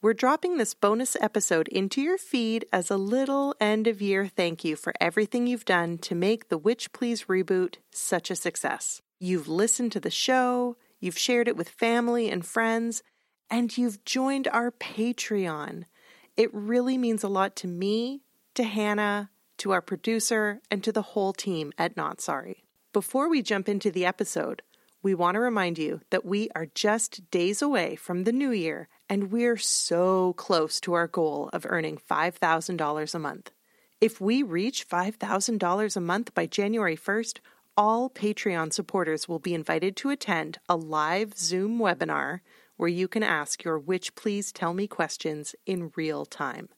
We're dropping this bonus episode into your feed as a little end of year thank you for everything you've done to make the Witch Please reboot such a success. You've listened to the show, you've shared it with family and friends, and you've joined our Patreon. It really means a lot to me, to Hannah, to our producer, and to the whole team at Not Sorry. Before we jump into the episode, we want to remind you that we are just days away from the new year, and we're so close to our goal of earning $5,000 a month. If we reach $5,000 a month by January 1st, all Patreon supporters will be invited to attend a live Zoom webinar where you can ask your Witch Please Tell Me questions in real time.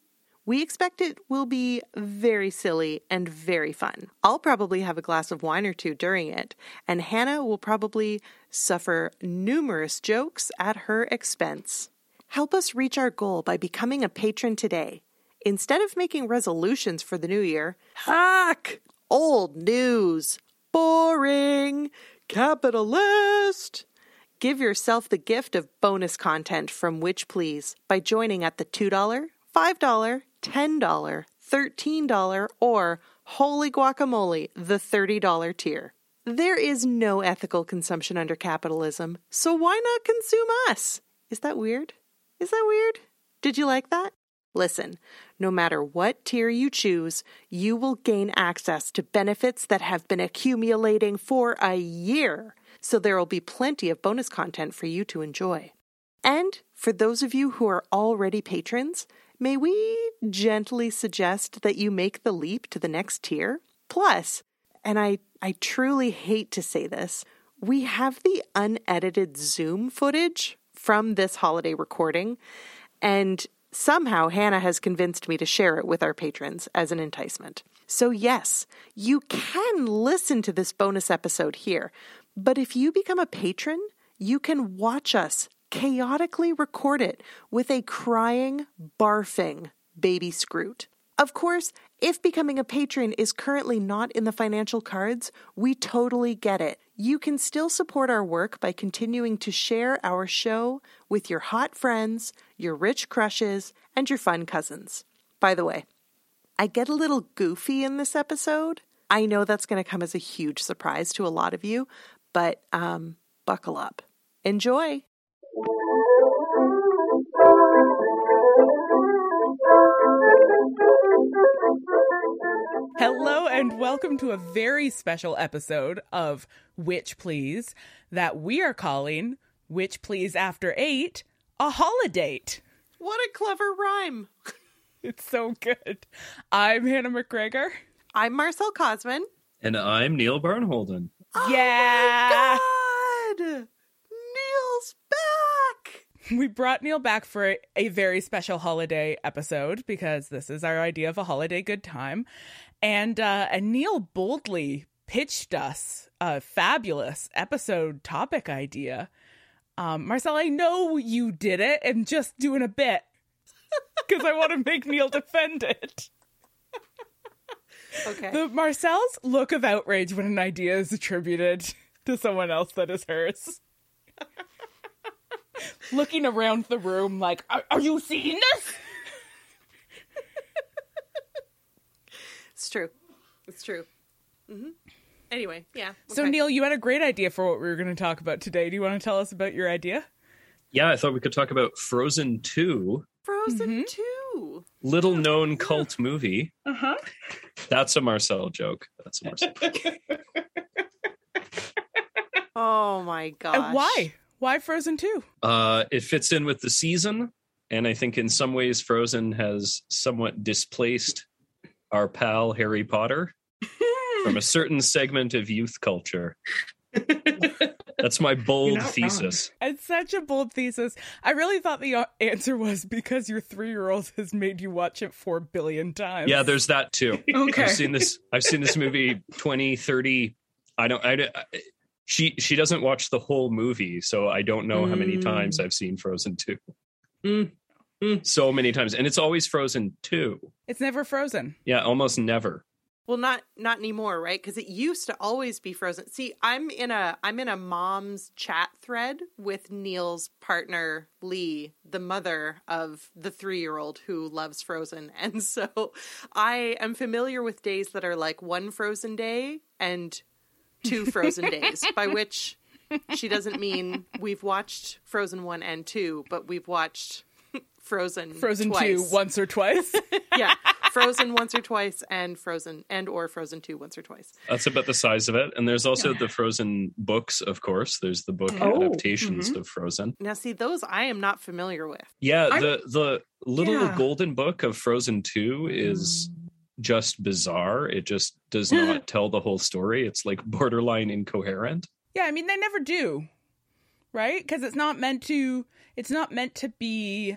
We expect it will be very silly and very fun. I'll probably have a glass of wine or two during it, and Hannah will probably suffer numerous jokes at her expense. Help us reach our goal by becoming a patron today. Instead of making resolutions for the new year, hack! Old news! Boring! Capitalist! Give yourself the gift of bonus content from Witch Please by joining at the $2, $5, $10, $13, or holy guacamole, the $30 tier. There is no ethical consumption under capitalism, so why not consume us? Is that weird? Is that weird? Did you like that? Listen, no matter what tier you choose, you will gain access to benefits that have been accumulating for a year so there will be plenty of bonus content for you to enjoy. And for those of you who are already patrons, may we gently suggest that you make the leap to the next tier? Plus, and I, I truly hate to say this, we have the unedited Zoom footage from this holiday recording, and somehow Hannah has convinced me to share it with our patrons as an enticement. So, yes, you can listen to this bonus episode here, but if you become a patron, you can watch us chaotically record it with a crying, barfing baby Skrewt. Of course, if becoming a patron is currently not in the financial cards, we totally get it. You can still support our work by continuing to share our show with your hot friends, your rich crushes, and your fun cousins. By the way, I get a little goofy in this episode. I know that's going to come as a huge surprise to a lot of you, but um, buckle up. Enjoy. Hello, and welcome to a very special episode of Witch Please that we are calling Witch Please After Eight a holiday. What a clever rhyme! it's so good. I'm Hannah McGregor. I'm Marcelle Kosman. And I'm Neil Oh yeah. Oh Neil's back. we brought Neil back for a, a very special holiday episode because this is our idea of a holiday good time. And uh, and Neil boldly pitched us a fabulous episode topic idea. Um, Marcelle, I know you did it and just doing a bit because I want to make Neil defend it. Okay. The Marcelle's look of outrage when an idea is attributed to someone else that is hers. Looking around the room like, are, are you seeing this? It's true. It's true. hmm Anyway, yeah. So, okay. Neil, you had a great idea for what we were going to talk about today. Do you want to tell us about your idea? Yeah, I thought we could talk about Frozen 2, Frozen 2. little known cult movie. Uh-huh. That's a Marcelle joke. That's a Marcelle. Oh my gosh. And why? Why Frozen 2? uh, it fits in with the season, and I think in some ways Frozen has somewhat displaced our pal Harry Potter from a certain segment of youth culture. That's my bold thesis. It's such a bold thesis. I really thought the answer was because your three year old has made you watch it four billion times. Yeah, there's that too. Okay. I've seen this. I've seen this movie 20, 30. I don't. I, I- she she doesn't watch the whole movie, so I don't know how many Mm. times I've seen Frozen two. Mm. Mm. So many times, and it's always Frozen two. It's never frozen. Yeah, almost never. Well, not not anymore, right? Because it used to always be Frozen. See, I'm in a I'm in a mom's chat thread with Neil's partner Lee, the mother of the three year old who loves Frozen, and so I am familiar with days that are like one Frozen day and two Frozen days, by which she doesn't mean we've watched Frozen one and two, but we've watched Frozen Frozen twice. 2 once or twice. yeah, Frozen once or twice, and Frozen and or Frozen two once or twice. That's about the size of it. And there's also the Frozen books, of course. There's the book Oh, oh adaptations mm-hmm. of Frozen. Now, see, those I am not familiar with. Yeah, I'm- the the little Yeah. golden book of Frozen two is mm. just bizarre. It just does not tell the whole story. It's like borderline incoherent. yeah, I mean they never do. Right? Cuz it's not meant to it's not meant to be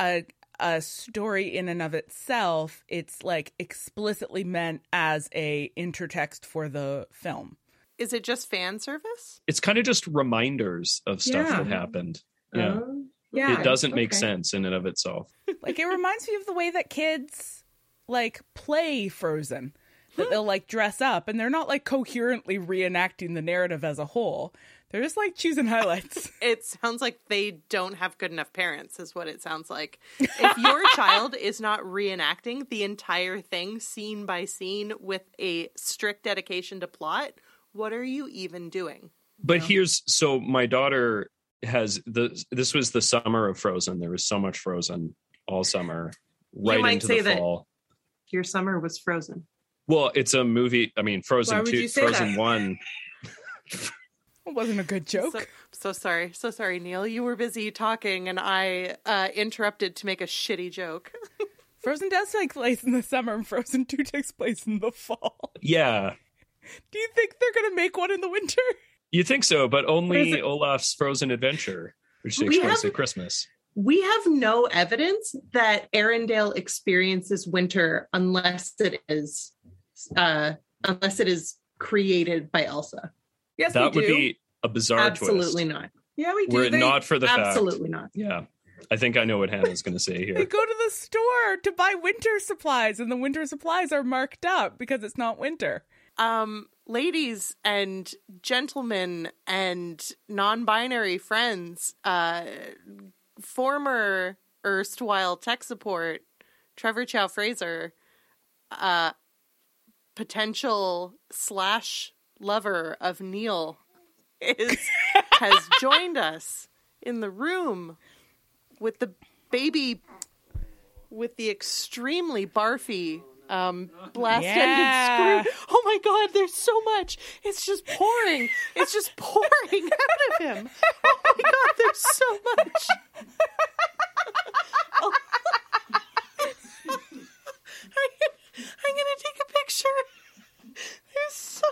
a a story in and of itself. It's like explicitly meant as a intertext for the film. Is it just fan service? It's kind of just reminders of stuff Yeah. that happened. Yeah. Oh, yeah. it doesn't make okay. sense in and of itself. Like it reminds me of the way that kids like play Frozen. That they'll like dress up and they're not like coherently reenacting the narrative as a whole. They're just like choosing highlights. It sounds like they don't have good enough parents, is what it sounds like. If your child is not reenacting the entire thing scene by scene with a strict dedication to plot, what are you even doing? But here's so my daughter has the this was the summer of Frozen. There was so much Frozen all summer, right might into say the that- fall. Your summer was frozen. Well, it's a movie. I mean, Frozen two, Frozen that? one. It wasn't a good joke. So, so sorry, so sorry, Neil. You were busy talking, and I uh, interrupted to make a shitty joke. Frozen does take place in the summer and Frozen 2 takes place in the fall. Yeah, Do you think they're going to make one in the winter? you think so, but only? Olaf's Frozen Adventure, which takes place at Christmas. We have no evidence that Arendelle experiences winter unless it is uh unless it is created by Elsa. Yes, That would be a bizarre twist. Absolutely twist. not. Yeah, we do. Were it They, not for the Absolutely not. Yeah, I think I know what Hannah's going to say they here. go to the store to buy winter supplies, and the winter supplies are marked up because it's not winter. um, ladies and gentlemen and non-binary friends, uh, former erstwhile tech support, Trevor Chow Fraser, uh, potential slash lover of Neil, is has joined us in the room with the baby with the extremely barfy um blast ended Yeah. screw. Oh my god, there's so much. It's just pouring. It's just pouring out of him. Oh my god, there's so much. Oh. I, I'm gonna take a picture. There's so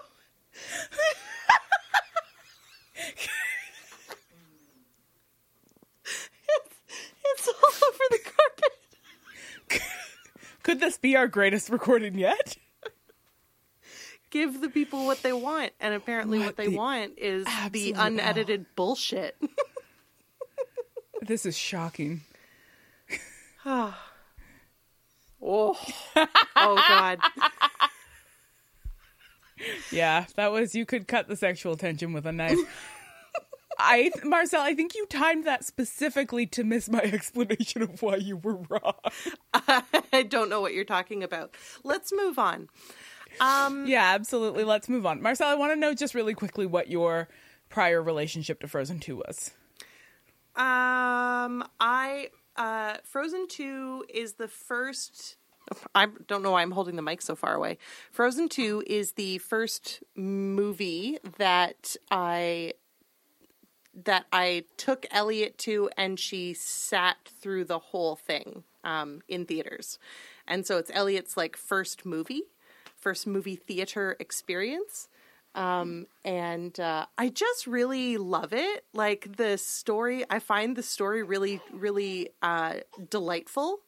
be our greatest recording yet? Give the people what they want, and apparently what, What they the want is the unedited bullshit. This is shocking. oh, oh God! Yeah, that was you could cut the sexual tension with a knife. I Marcelle, I think you timed that specifically to miss my explanation of why you were wrong. I don't know what you're talking about. Let's move on. Um, Yeah, absolutely. Let's move on. Marcelle, I want to know just really quickly what your prior relationship to Frozen 2 was. Um, I uh, Frozen Two is the first. I don't know why I'm holding the mic so far away. Frozen Two is the first movie that I that I took Elliot to, and she sat through the whole thing um, in theaters, and so it's Elliot's like first movie, first movie theater experience. Um and uh i just really love it. Like the story i find the story really really uh delightful.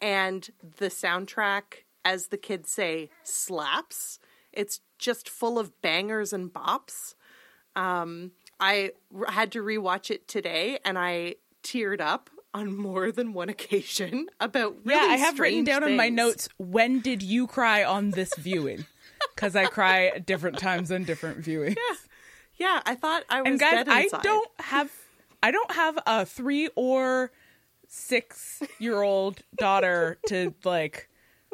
And the soundtrack as the kids say slaps. It's just full of bangers and bops. Um i had to rewatch it today and i teared up on more than one occasion about really yeah, I have written down in my notes when did you cry on this viewing? Because I cry at different times on different viewings. yeah i thought i was and guys, I don't have I don't have a three or six year old daughter to like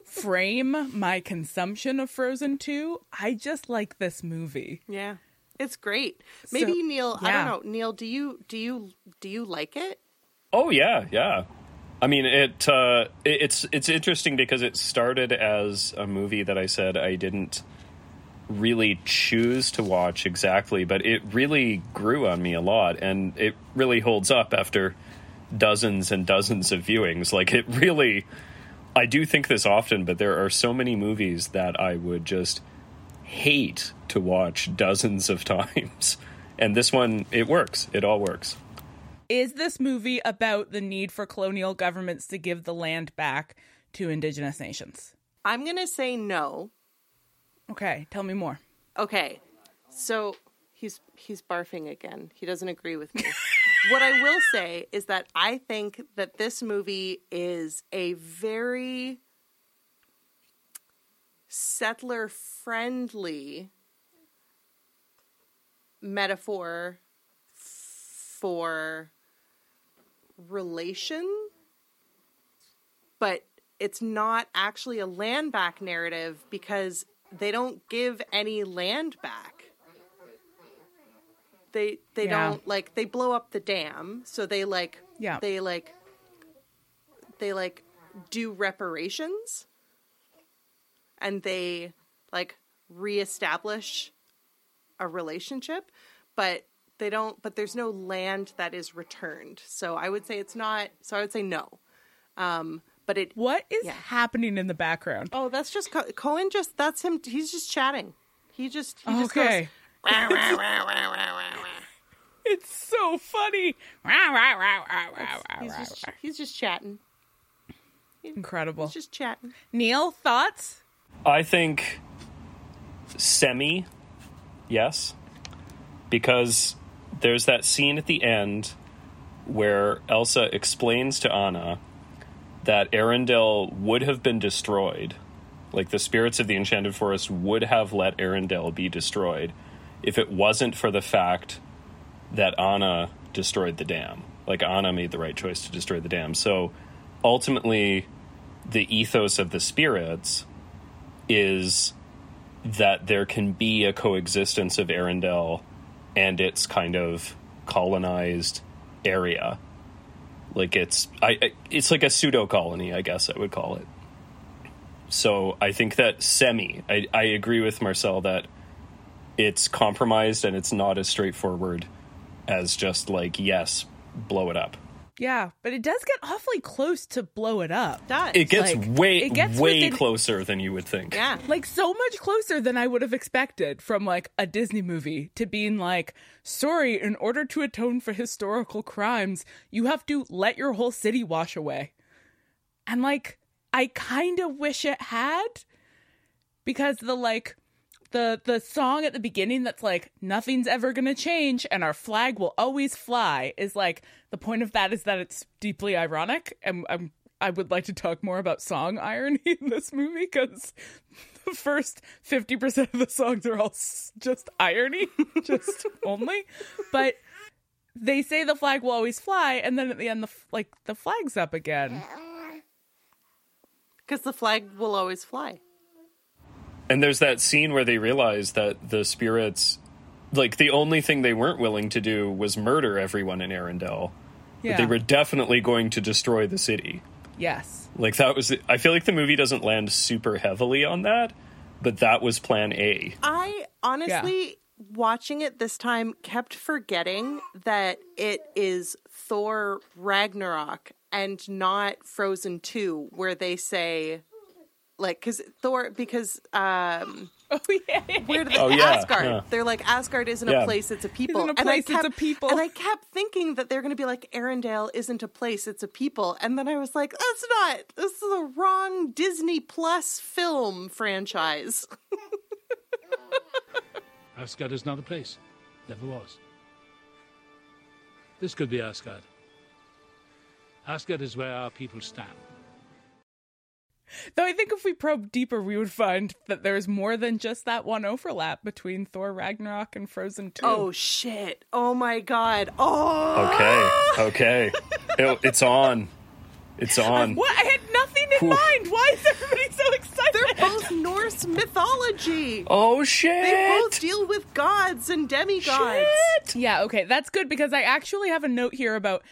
frame my consumption of Frozen 2. I just like this movie. Yeah. It's great. Maybe So- Neil, I don't know. Neil, do you do you do you like it? Oh yeah, yeah. I mean, it, uh, it it's it's interesting because it started as a movie that I said I didn't really choose to watch exactly, but it really grew on me a lot, and it really holds up after dozens and dozens of viewings. Like it really, I do think this often, but there are so many movies that I would just hate to watch dozens of times, and this one it works. It all works. Is this movie about the need for colonial governments to give the land back to indigenous nations? I'm going to say no. Okay, tell me more. Okay. So he's he's barfing again. He doesn't agree with me. what I will say is that I think that this movie is a very settler friendly metaphor for relation but it's not actually a land back narrative because they don't give any land back they they Yeah. don't like they blow up the dam so they like Yeah. they like they like do reparations and they like reestablish a relationship but they don't but there's no land that is returned so i would say it's not so i would say no um but it What is Yeah. happening in the background? oh that's just Co- cohen just that's him he's just chatting he just he just okay. goes. It's so funny. he's just he's just chatting Incredible. he's just chatting Neil, thoughts? I think semi, yes, because there's that scene at the end where Elsa explains to Anna that Arendelle would have been destroyed, like the spirits of the Enchanted Forest would have let Arendelle be destroyed if it wasn't for the fact that Anna destroyed the dam. Like Anna made the right choice to destroy the dam. So ultimately, the ethos of the spirits is that there can be a coexistence of Arendelle and its kind of colonized area. Like it's I I- it's like a pseudo colony, I guess I would call it. So I think that semi I, I agree with Marcelle that it's compromised and it's not as straightforward as just like yes, blow it up. Yeah, but it does get awfully close to blow it up. does It gets Like, way it gets way within- closer than you would think. yeah Like so much closer than I would have expected from like a Disney movie to being like, sorry, in order to atone for historical crimes, you have to let your whole city wash away. And like I kind of wish it had because the like the the song at the beginning that's like nothing's ever going to change and our flag will always fly is like the point of that is that it's deeply ironic and I'm I would like to talk more about song irony in this movie because the first 50% of the songs are all just irony, just only. But they say the flag will always fly, and then at the end, the like the flag's up again. Because the flag will always fly. And there's that scene where they realize that the spirits, like the only thing they weren't willing to do was murder everyone in Arendelle. But Yeah. they were definitely going to destroy the city. Yes. Like that was. I feel like the movie doesn't land super heavily on that, but that was Plan A. I honestly, watching it this time, kept forgetting that it is Thor Ragnarok and not Frozen 2, where they say, like, because Thor, because, um, Oh yeah. where do they, Oh, yeah, Asgard. yeah. They're like, Asgard isn't Yeah. a place, it's a people. A and I place, it's kept, a people. And I kept thinking that they're going to be like, Arendelle isn't a place, it's a people. And then I was like, that's not, this is the wrong Disney Plus film franchise. Asgard is not a place. Never was. This could be Asgard. Asgard is where our people stand. Though I think if we probe deeper, we would find that there's more than just that one overlap between Thor Ragnarok and Frozen 2. Oh shit! Oh my god! Oh, Okay, okay, It- it's on. It's on. What? I had nothing in Oof. mind. Why is everybody so excited? they're both Norse mythology. Oh shit. They both deal with gods and demigods. Yeah, okay, that's good because I actually have a note here about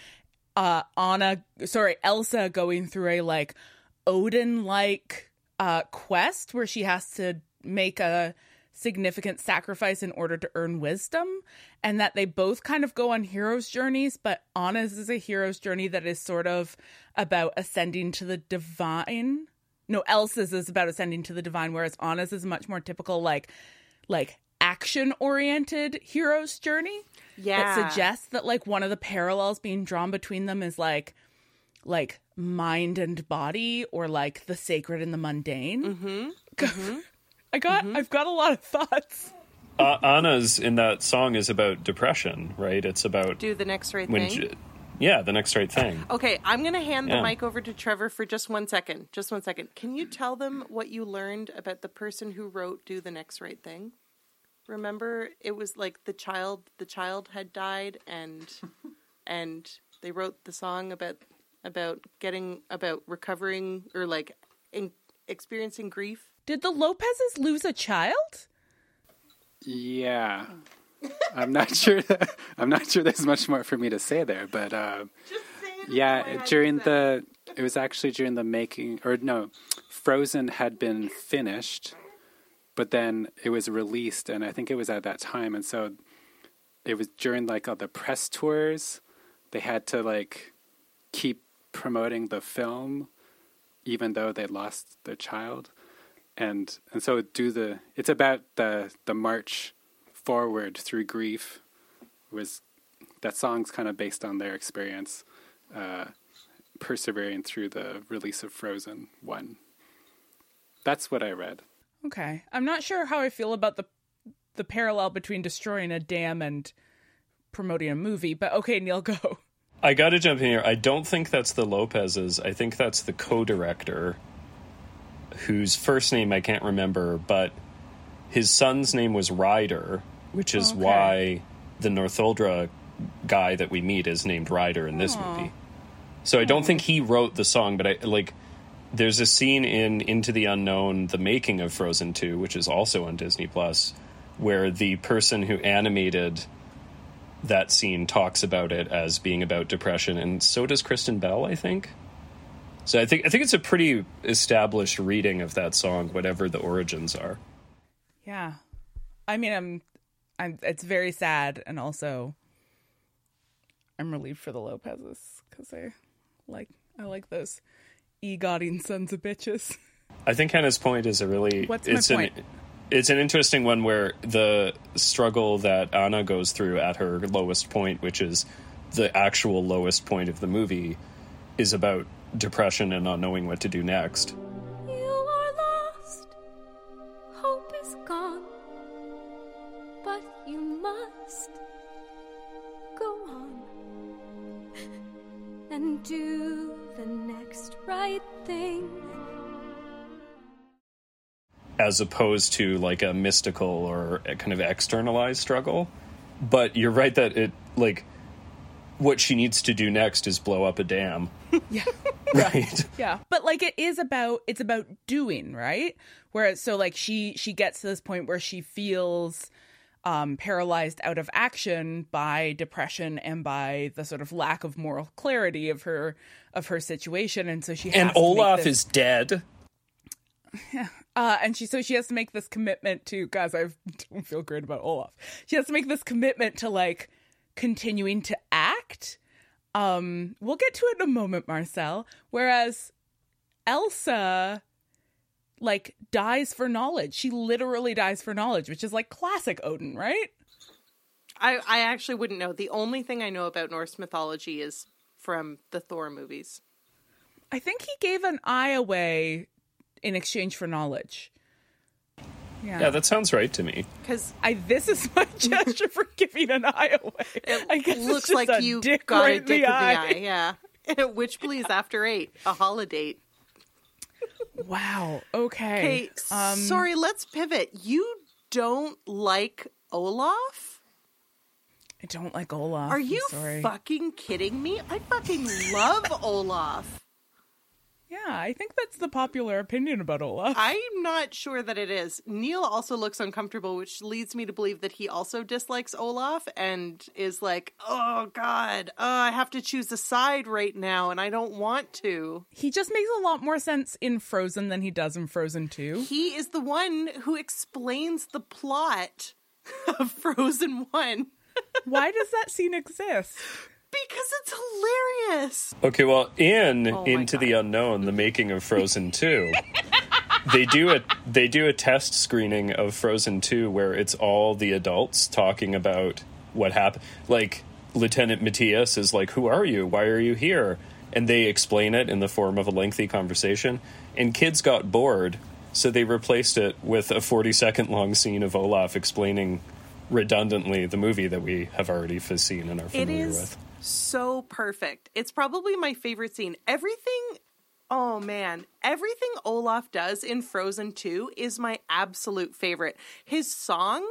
uh Anna, sorry, Elsa going through a like Odin like uh quest where she has to make a significant sacrifice in order to earn wisdom and that they both kind of go on hero's journeys but Anna's is a hero's journey that is sort of about ascending to the divine. No, Elsa's is about ascending to the divine whereas Anna's is much more typical like like action oriented hero's journey Yeah. that suggests that like one of the parallels being drawn between them is like like mind and body or like the sacred and the mundane mm-hmm. i got i've got a lot of thoughts Uh, Anna's in that song is about depression, right? It's about Do the next right thing. j- yeah, the next right thing. Okay, I'm going to hand the mic over to Trevor for just one second. Just one second. Can you tell them what you learned about the person who wrote "Do the Next Right Thing"? Remember, it was like the child. The child had died, and and they wrote the song about about getting about recovering or like in, experiencing grief. did the lopez's lose a child Yeah. I'm not sure. I'm not sure there's much more for me to say there, but uh, yeah, during the it was actually during the making, or no, Frozen had been finished, but then it was released, and I think it was at that time, and so it was during like all the press tours, they had to like keep promoting the film, even though they lost their child. And and so do the it's about the the march forward through grief was that song's kind of based on their experience uh persevering through the release of frozen 1 that's what i read. Okay. I'm not sure how i feel about the the parallel between destroying a dam and promoting a movie but okay neil go I got to jump in here. I don't think that's the Lopez's. I think that's the co-director, whose first name I can't remember, but his son's name was Ryder, which is oh, Okay. why the Northuldra guy that we meet is named Ryder in this oh. movie. So I don't think he wrote the song, but I like. There's a scene in Into the Unknown, the making of Frozen 2, which is also on Disney Plus, where the person who animated that scene talks about it as being about depression, and so does Kristen Bell, I think. So I think I think it's a pretty established reading of that song, whatever the origins are. yeah i mean i'm i'm it's very sad and also i'm relieved for the lopez's because i like i like those EGOTing sons of bitches I think Hannah's point is a really What's my it's point? an it's an interesting one where the struggle that Anna goes through at her lowest point, which is the actual lowest point of the movie, is about depression and not knowing what to do next. You are lost, hope is gone, but you must go on and do the next right thing. As opposed to like a mystical or a kind of externalized struggle. But you're right that it like what she needs to do next is blow up a dam. Yeah. Right. Yeah. But like it is about it's about doing, right? Whereas so like she she gets to this point where she feels um paralyzed out of action by depression and by the sort of lack of moral clarity of her of her situation and so she has and Olaf this- is dead. uh, and she so she has to make this commitment to guys I don't feel great about Olaf. She has to make this commitment to like continuing to act. Um, we'll get to it in a moment, Marcelle. Whereas Elsa like dies for knowledge. She literally dies for knowledge, which is like classic Odin, right? I, I actually wouldn't know. The only thing I know about Norse mythology is from the Thor movies. I think he gave an eye away in exchange for knowledge. Yeah. Yeah, that sounds right to me. Because I this is my gesture for giving an eye away. I guess looks like you dick got right a in dick the of the eye. eye. Yeah. Witch please after eight, a holiday. Wow. Okay. Okay, Um, sorry, let's pivot. You don't like Olaf? I don't like Olaf. Are you sorry? fucking kidding me? I fucking love Olaf. Yeah, I think that's the popular opinion about Olaf. I'm not sure that it is. Neil also looks uncomfortable, which leads me to believe that he also dislikes Olaf and is like, oh God, oh, I have to choose a side right now, and I don't want to. he just makes a lot more sense in Frozen than he does in Frozen 2. He is the one who explains the plot of Frozen 1 Why does that scene exist? Because it's hilarious. Okay, well, in Oh my Into the Unknown, the making of Frozen 2, they do a they do a test screening of Frozen 2 where it's all the adults talking about what happened. Like Lieutenant Matthias is like, "Who are you? Why are you here?" And they explain it in the form of a lengthy conversation. And kids got bored, so they replaced it with a 40 second long scene of Olaf explaining redundantly the movie that we have already seen and are familiar is with. So perfect. It's probably my favorite scene. Everything, oh man, everything Olaf does in Frozen 2 is my absolute favorite. His song,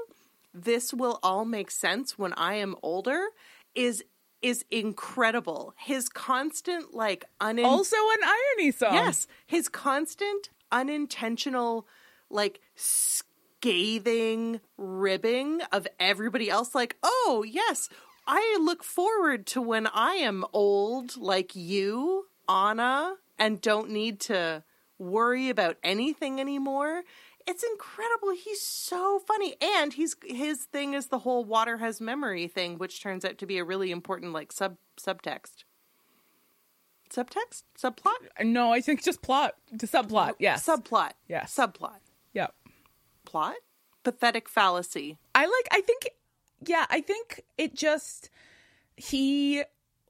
This Will All Make Sense When I Am Older, is is incredible. His constant like unin- Also an irony song. Yes, his constant unintentional like scathing ribbing of everybody else like, "Oh, yes, I look forward to when I am old like you, Anna, and don't need to worry about anything anymore." It's incredible. He's so funny. And he's his thing is the whole water has memory thing, which turns out to be a really important like sub subtext. Subtext? Subplot? No, I think just plot. Subplot. Yes. Subplot. Yes. Subplot. Yep. Plot? Pathetic fallacy. I like I think yeah, I think it just he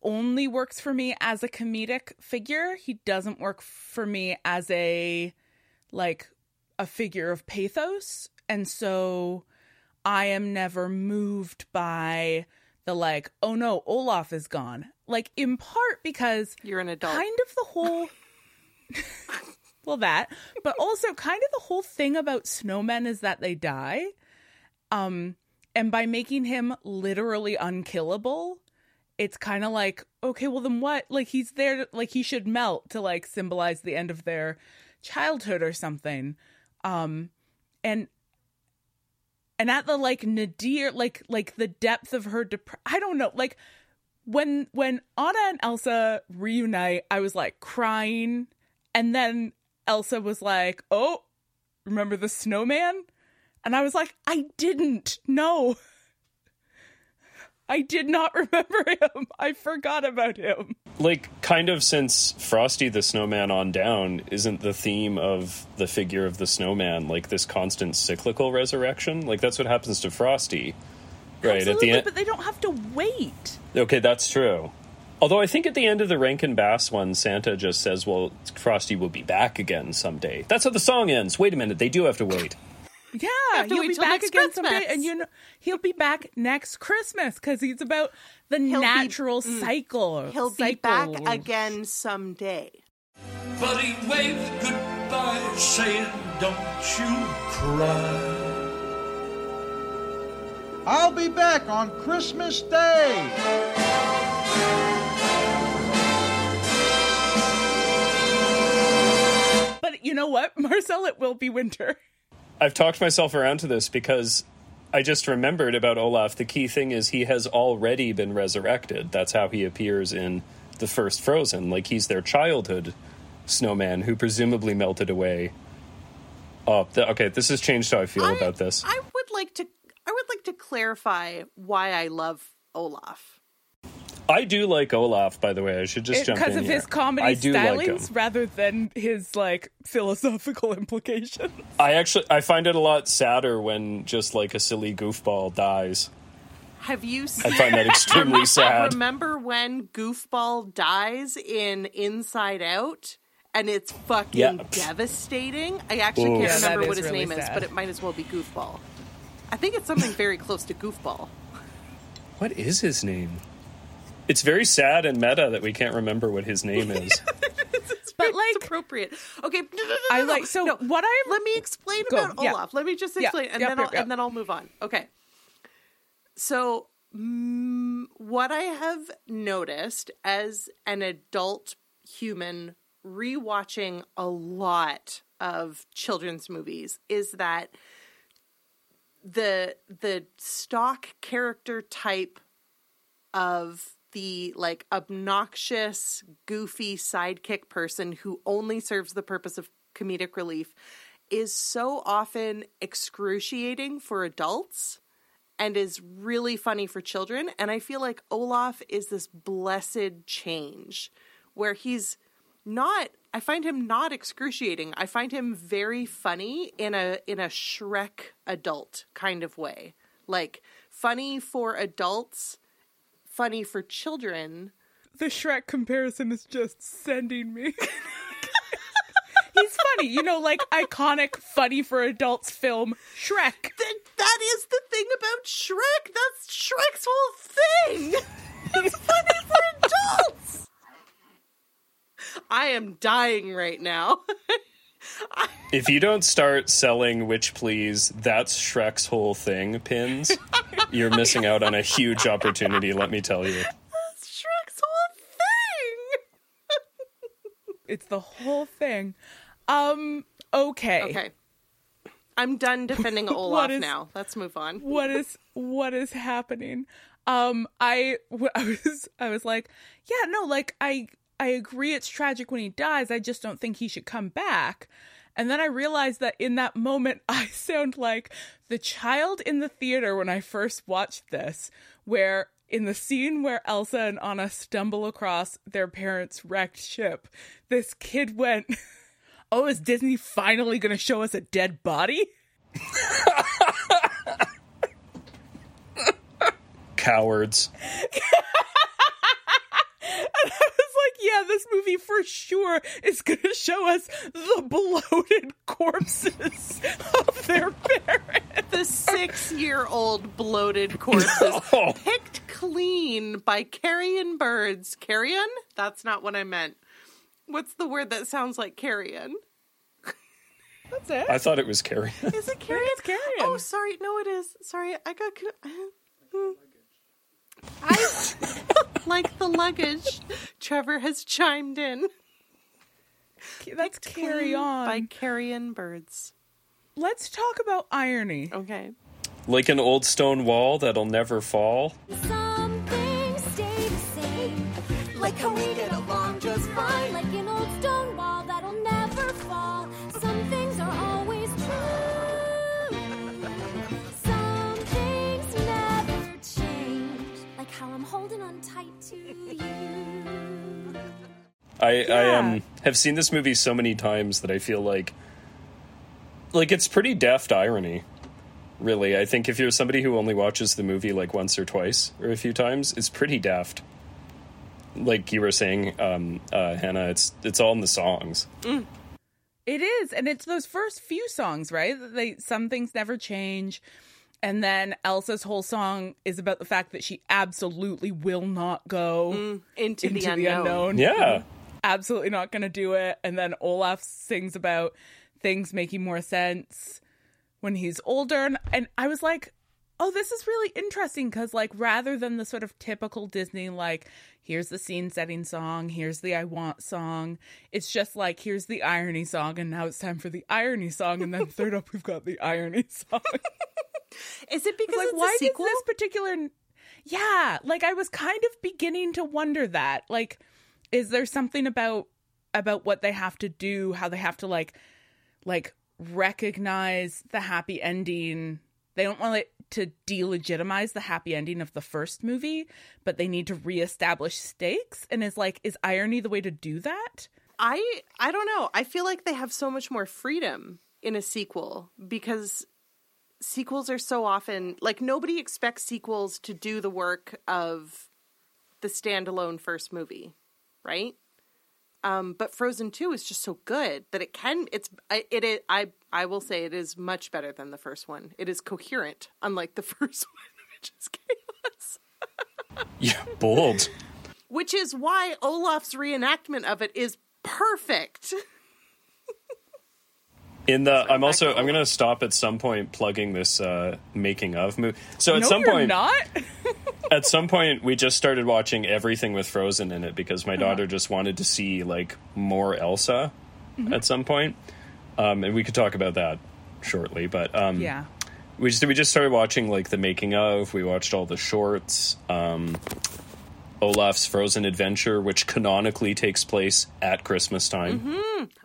only works for me as a comedic figure. He doesn't work for me as a like a figure of pathos. And so I am never moved by the like, oh no, Olaf is gone. Like in part because You're an adult. kind of the whole well that but also kind of the whole thing about snowmen is that they die um and by making him literally unkillable it's kind of like okay well then what? Like he's there like he should melt to like symbolize the end of their childhood or something. Um and and at the like nadir like like the depth of her dep- i don't know like when when Anna and Elsa reunite, I was like crying, and then Elsa was like, "Oh, remember the snowman?" And I was like, "I didn't. No, I did not remember him. I forgot about him." like kind of since Frosty the Snowman on down isn't the theme of the figure of the snowman like this constant cyclical resurrection like that's what happens to Frosty right Absolutely, at the end but they don't have to wait. okay that's true Although I think at the end of the Rankin Bass one, Santa just says, "Well, Frosty will be back again someday." That's how the song ends. Wait a minute, they do have to wait. Yeah, have to he'll wait be till back next again Christmas. someday, and you know he'll be back next Christmas because he's about the He'll be- natural mm. cycle. He'll be back again someday. But he waved goodbye, saying, Don't you cry. I'll be back on Christmas Day. But you know what, Marcelle? It will be winter. I've talked myself around to this because I just remembered about Olaf. The key thing is he has already been resurrected. That's how he appears in the first Frozen. Like he's their childhood snowman who presumably melted away. Oh, th- okay. This has changed how I feel I- about this. I would like to. I would like to clarify why I love Olaf. I do like Olaf, by the way. I should just jump in Because of here. his comedy I do like stylings rather than his like philosophical implications. I actually I find it a lot sadder when just like a silly goofball dies. Have you seen? I find that extremely sad. Remember when Goofball dies in Inside Out? And it's fucking Yeah. devastating. I actually Ooh. can't Yeah, remember what his really name is, but it might as well be Goofball. I think it's something very close to Goofball. What is his name? It's very sad and meta that we can't remember what his name is. But It's like, appropriate. Okay, no, no, no, I no, no, like so no. what I Let me explain Go, about yeah. Olaf. Let me just Yeah, explain, and yep, then yep, I'll yep. and then I'll move on. Okay. So, mm, what I have noticed as an adult human rewatching a lot of children's movies is that the the stock character type of the like obnoxious, goofy sidekick person who only serves the purpose of comedic relief is so often excruciating for adults and is really funny for children. And I feel like Olaf is this blessed change where he's not I find him not excruciating. I find him very funny in a in a Shrek adult kind of way. Like funny for adults, funny for children. the Shrek comparison is just sending me. He's funny, you know, like iconic funny for adults film Shrek. That, that is the thing about Shrek. That's Shrek's whole thing. It's funny for adults. I am dying right now. if you don't start selling Witch Please, that's Shrek's whole thing pins, you're missing out on a huge opportunity, let me tell you. That's Shrek's whole thing. It's the whole thing. Um okay. Okay. I'm done defending Olaf is- now. Let's move on. what is what is happening um I, I was i was like yeah no like i i agree it's tragic when he dies i just don't think he should come back and then i realized that in that moment i sound like the child in the theater when i first watched this where in the scene where elsa and anna stumble across their parents wrecked ship this kid went oh is disney finally gonna show us a dead body Cowards. I was like, yeah, this movie for sure is going to show us the bloated corpses of their parents. The six year old bloated corpses Oh. picked clean by carrion birds. Carrion? That's not what I meant. What's the word that sounds like carrion? That's it. I thought it was carrion. Is it carrion? it's carrion. Oh, sorry. No, it is. Sorry, I got. con- I like the luggage. Trevor has chimed in. That's carry on. by carrion birds. Let's talk about irony. Okay. like an old stone wall that'll never fall. Some things stay the same. Like on tight to you. I, I Yeah. um have seen this movie so many times that I feel like like it's pretty deft irony. Really, I think if you're somebody who only watches the movie like once or twice or a few times, it's pretty deft. like you were saying, um, uh, Hannah, it's it's all in the songs. It is, and it's those first few songs, right? that They some things never change, and then Elsa's whole song is about the fact that she absolutely will not go mm, into, the into unknown. the unknown. Yeah. absolutely not going to do it. And then Olaf sings about things making more sense when he's older, and, and I was like, oh, this is really interesting because like rather than the sort of typical Disney like here's the scene setting song, here's the I want song, it's just like here's the irony song, and now it's time for the irony song, and then third up we've got the irony song. Is it because like why does this particular yeah like i was kind of beginning to wonder that like is there something about about what they have to do how they have to like like recognize the happy ending they don't want it to delegitimize the happy ending of the first movie but they need to reestablish stakes and is like is irony the way to do that I I don't know. I feel like they have so much more freedom in a sequel because sequels are so often like nobody expects sequels to do the work of the standalone first movie, right? Um, but Frozen Two is just so good that it can. It's I- it. is I I will say it is much better than the first one. It is coherent, unlike the first one, which is chaos. Yeah, bold. Which is why Olaf's reenactment of it is perfect. In the, I'm also I'm gonna stop at some point plugging this uh, making of movie. So at no some you're point, not at some point, we just started watching everything with Frozen in it because Uh-huh. my daughter just wanted to see like more Elsa Mm-hmm. at some point, um, and we could talk about that shortly. But um, yeah we just we just started watching like the making of. We watched all the shorts. Um, Olaf's Frozen Adventure, which canonically takes place at Christmas time.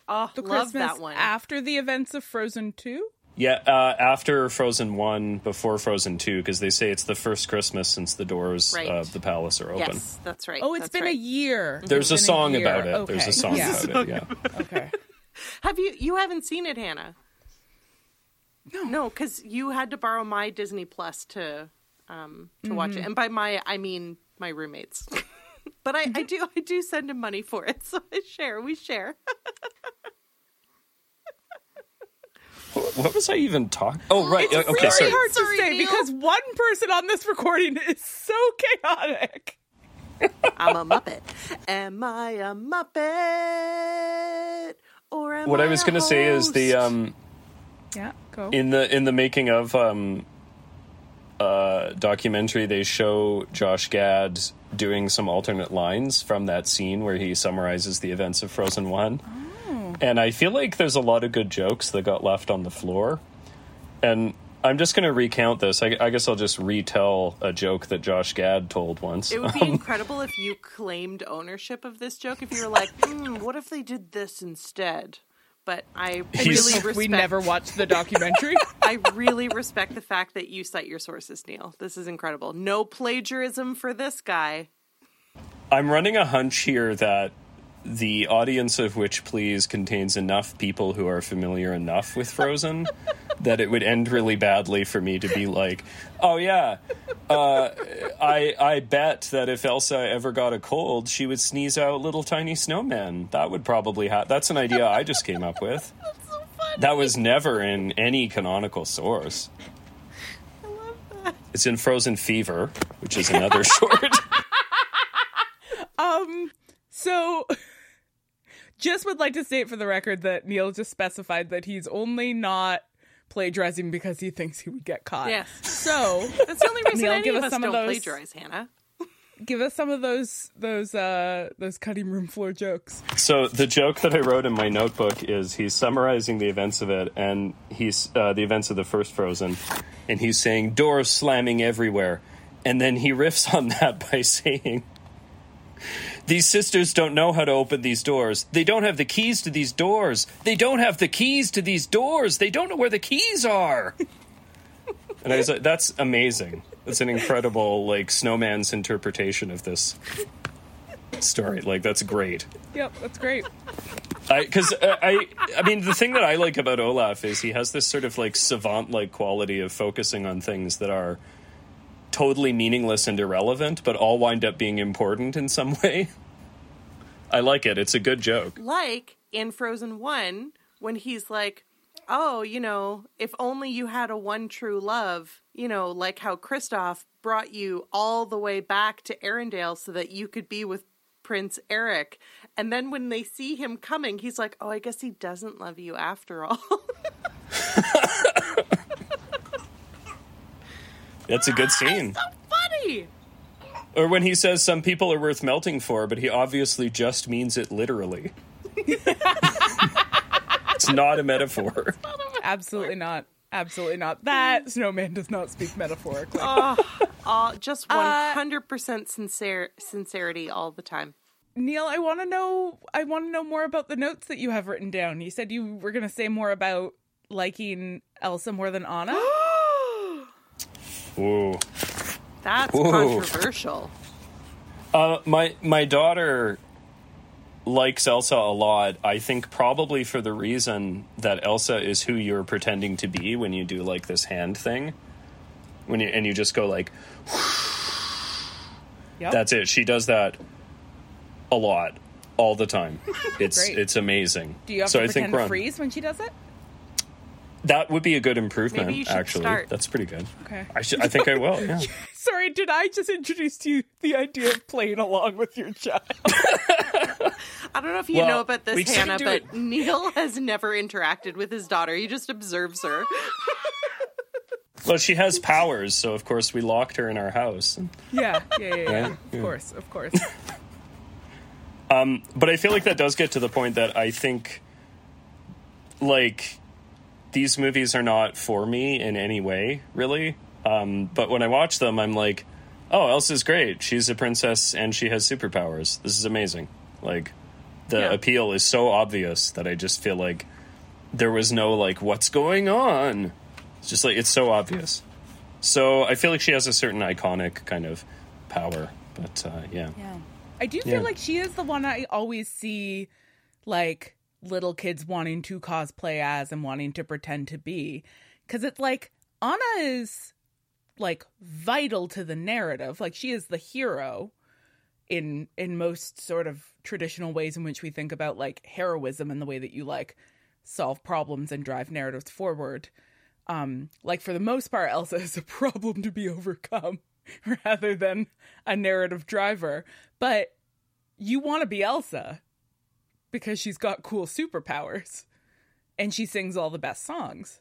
Oh, the love christmas that one. after the events of frozen 2 Yeah, uh, after Frozen One, before Frozen Two, because they say it's the first Christmas since the doors Right. of the palace are open. yes, that's right. Oh, it's that's been a year. There's a song year. about it. There's a song Yeah. about it. Yeah. Okay. Have you? You haven't seen it, Hannah? No, no, because you had to borrow my Disney Plus to um to watch Mm-hmm. it, and by my I mean my roommates. but I, I do I do send him money for it, so I share. We share. What was I even talking? Oh, right. It's okay, very sorry. hard Sorry, to say Neil. because one person on this recording is so chaotic. I'm a Muppet. Am I a Muppet? Or am What I I was going to say is the um Yeah, go. in the in the making of um uh documentary they show Josh Gad doing some alternate lines from that scene where he summarizes the events of Frozen 1. And I feel like there's a lot of good jokes that got left on the floor. And I'm just going to recount this. I, I guess I'll just retell a joke that Josh Gad told once. It would be incredible if you claimed ownership of this joke. If you were like, mm, "What if they did this instead?" But I He's- really respect. we never watched the documentary. I really respect the fact that you cite your sources, Neil. This is incredible. No plagiarism for this guy. I'm running a hunch here that the audience of Witch Please contains enough people who are familiar enough with Frozen that it would end really badly for me to be like, oh yeah, uh, I I bet that if Elsa ever got a cold, she would sneeze out little tiny snowmen. That would probably happen. That's an idea I just came up with. That was never in any canonical source. I love that. It's in Frozen Fever, which is another short. um, so just would like to state for the record that Neil just specified that he's only not plagiarizing because he thinks he would get caught. Yes. So That's the only reason Neil, any give of us us some don't of those- plagiarize, Hannah. give us some of those those uh those cutting room floor jokes. So the joke that I wrote in my notebook is he's summarizing the events of it, and he's uh, the events of the first Frozen, and he's saying doors slamming everywhere, and then he riffs on that by saying. These sisters don't know how to open these doors. They don't have the keys to these doors. They don't have the keys to these doors. They don't know where the keys are. and I was like, that's amazing. That's an incredible, like, snowman's interpretation of this story. Like, that's great. Yep, that's great. because I, uh, I, I mean, the thing that I like about Olaf is he has this sort of like savant-like quality of focusing on things that are totally meaningless and irrelevant, but all wind up being important in some way. I like it. It's a good joke. Like in Frozen 1, when he's like, oh, you know, if only you had a one true love, you know, like how Kristoff brought you all the way back to Arendelle so that you could be with Prince Eric. And then when they see him coming, he's like, oh, I guess he doesn't love you after all. That's a good scene. so funny. Or when he says some people are worth melting for, but he obviously just means it literally. it's not a metaphor. Absolutely not. Absolutely not. That snowman does not speak metaphorically. Oh, all, just Uh, 100% sincere, sincerity all the time. Neil, I want to know. I want to know more about the notes that you have written down. You said you were going to say more about liking Elsa more than Anna. Ooh. That's Whoa. controversial. Uh, my my daughter likes Elsa a lot. I think probably for the reason that Elsa is who you're pretending to be when you do like this hand thing. When you and you just go like Yep. that's it. She does that a lot all the time. It's it's amazing. Do you have so to I think pretend we're to freeze when she does it? That would be a good improvement Maybe you should actually. start. That's pretty good. Okay. I should I think I will. Yeah. Sorry, did I just introduce to you the idea of playing along with your child? I don't know if you Well, know about this, Hannah, but it. Neil has never interacted with his daughter. He just observes her. Well, she has powers, so of course we locked her in our house. yeah, yeah, yeah, yeah. Yeah, Of course, of course. um, But I feel like that does get to the point that I think, like, these movies are not for me in any way, really. Um, but when I watch them, I'm like, oh, Elsa's great. She's a princess and she has superpowers. This is amazing. Like, the Yeah. appeal is so obvious that I just feel like there was no, like, what's going on? It's just like, it's so obvious. So I feel like she has a certain iconic kind of power. But uh, yeah. Yeah. I do feel Yeah. like she is the one I always see like little kids wanting to cosplay as and wanting to pretend to be. Cause it's like Anna is like vital to the narrative. Like she is the hero in in most sort of traditional ways in which we think about like heroism and the way that you like solve problems and drive narratives forward. Um, like for the most part, Elsa is a problem to be overcome rather than a narrative driver. But you want to be Elsa because she's got cool superpowers and she sings all the best songs.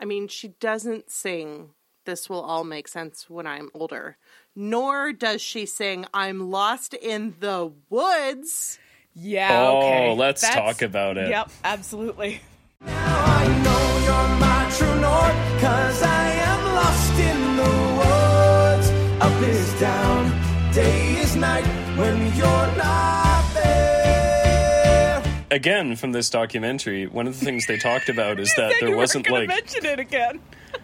I mean, she doesn't sing This Will All Make Sense When I'm Older, nor does she sing I'm Lost in the Woods. Yeah. Oh, okay. let's That's- talk about it. Yep, absolutely. I know you're my true north, cause I am lost in the woods. Up is down, day is night when you're not there. Again from this documentary one of the things they talked about is that there wasn't like mention it again.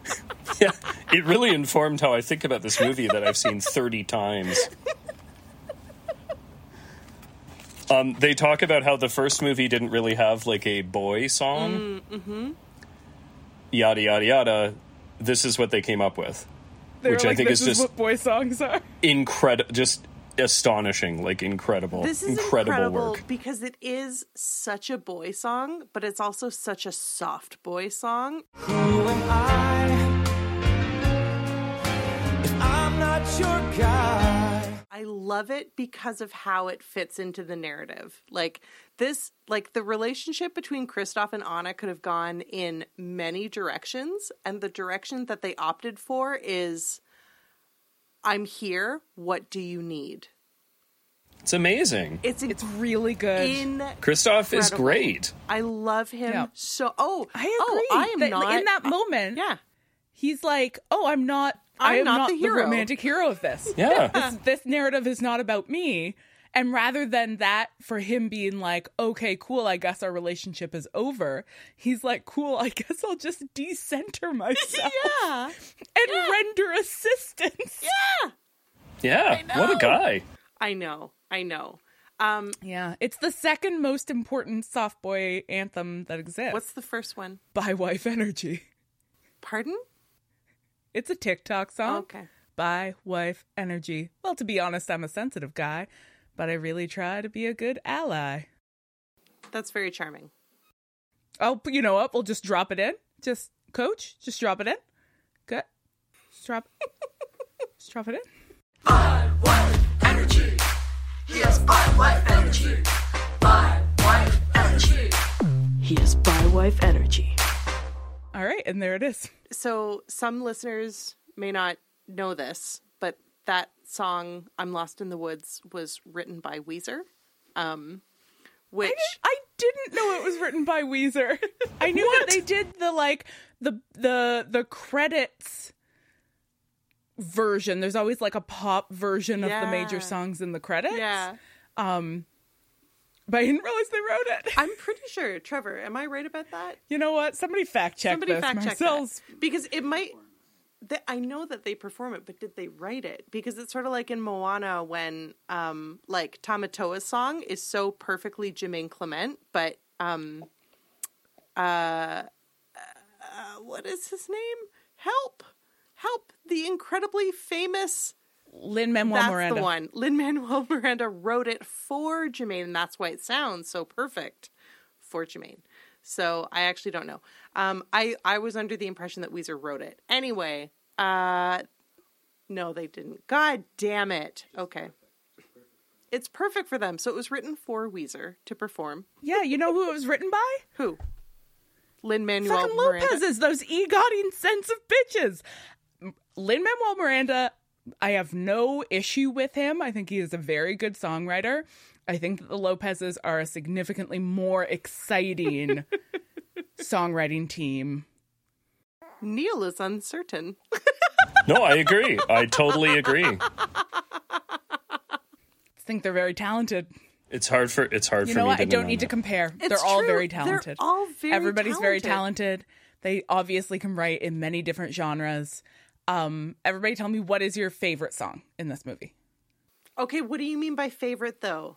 yeah, it really informed how i think about this movie that i've seen 30 times um, they talk about how the first movie didn't really have like a boy song Mm-hmm. yada yada yada this is what they came up with They were Which I think this is just- what boy songs are. incredible just astonishing like incredible This is incredible, incredible work because it is such a boy song, but it's also such a soft boy song. Who am I? If I'm not your guy. I love it because of how it fits into the narrative. Like this, like the relationship between Kristoff and Anna could have gone in many directions, and the direction that they opted for is I'm here, what do you need? it's amazing It's It's really good. in Kristoff is incredible. great I love him Yeah. so oh I agree. Oh, I am That- not in that moment. Yeah. He's like, "Oh, I'm not. I I'm not not, the the, hero." romantic hero of this. yeah this, this narrative is not about me." And rather than that, for him being like, "Okay, cool. I guess our relationship is over," he's like, "Cool. I guess I'll just decenter myself Yeah. and render assistance." Yeah. yeah what a guy I know. I know. Um Yeah, it's the second most important soft boy anthem that exists. what's the first one? Bi Wife Energy? Pardon? It's a TikTok song. Okay. Bi wife energy. Well, to be honest, I'm a sensitive guy, but I really try to be a good ally. That's very charming. Oh, you know what? We'll just drop it in. Just coach, just drop it in. Good. Just drop Just drop it in. Energy. He has bi wife energy. Bi wife energy. He has bi wife energy. All right, and there it is. So some listeners may not know this, but that song "I'm Lost in the Woods" was written by Weezer. Um, which I didn't know it was written by Weezer. I knew that they did the like the the the credits version. There's always like a pop version of the major songs in the credits. yeah, Um but I didn't realize they wrote it. I'm pretty sure. Trevor, am I right about that? You know what? Somebody fact check Somebody this. fact check Marcelle's that because it might. Th- I know that they perform it, but did they write it? Because it's sort of like in Moana when, um, like Tamatoa's song is so perfectly Jermaine Clement, but um, uh, uh, what is his name? Help! Help! The incredibly famous. Lin Manuel That's Miranda. the one. Lin Manuel Miranda wrote it for Jermaine, and that's why it sounds so perfect for Jermaine. So I actually don't know. Um, I I was under the impression that Weezer wrote it. Anyway, uh, no, they didn't. God damn it. Okay, it's perfect for them. So it was written for Weezer to perform. Yeah, you know who it was written by? Who? Lin Manuel Fucking Miranda. Lopez's, those EGOTing sense of bitches. Lin Manuel Miranda, I have no issue with him. I think he is a very good songwriter. I think that the Lopez's are a significantly more exciting songwriting team. Neil is uncertain. No, I agree. I totally agree. I think they're very talented. It's hard for it's hard You for know me what? to I don't know need to compare. It's they're all true. very They're talented. all very Everybody's very talented. talented. They obviously can write in many different genres. Um, everybody tell me what is your favorite song in this movie? Okay, what do you mean by favorite though?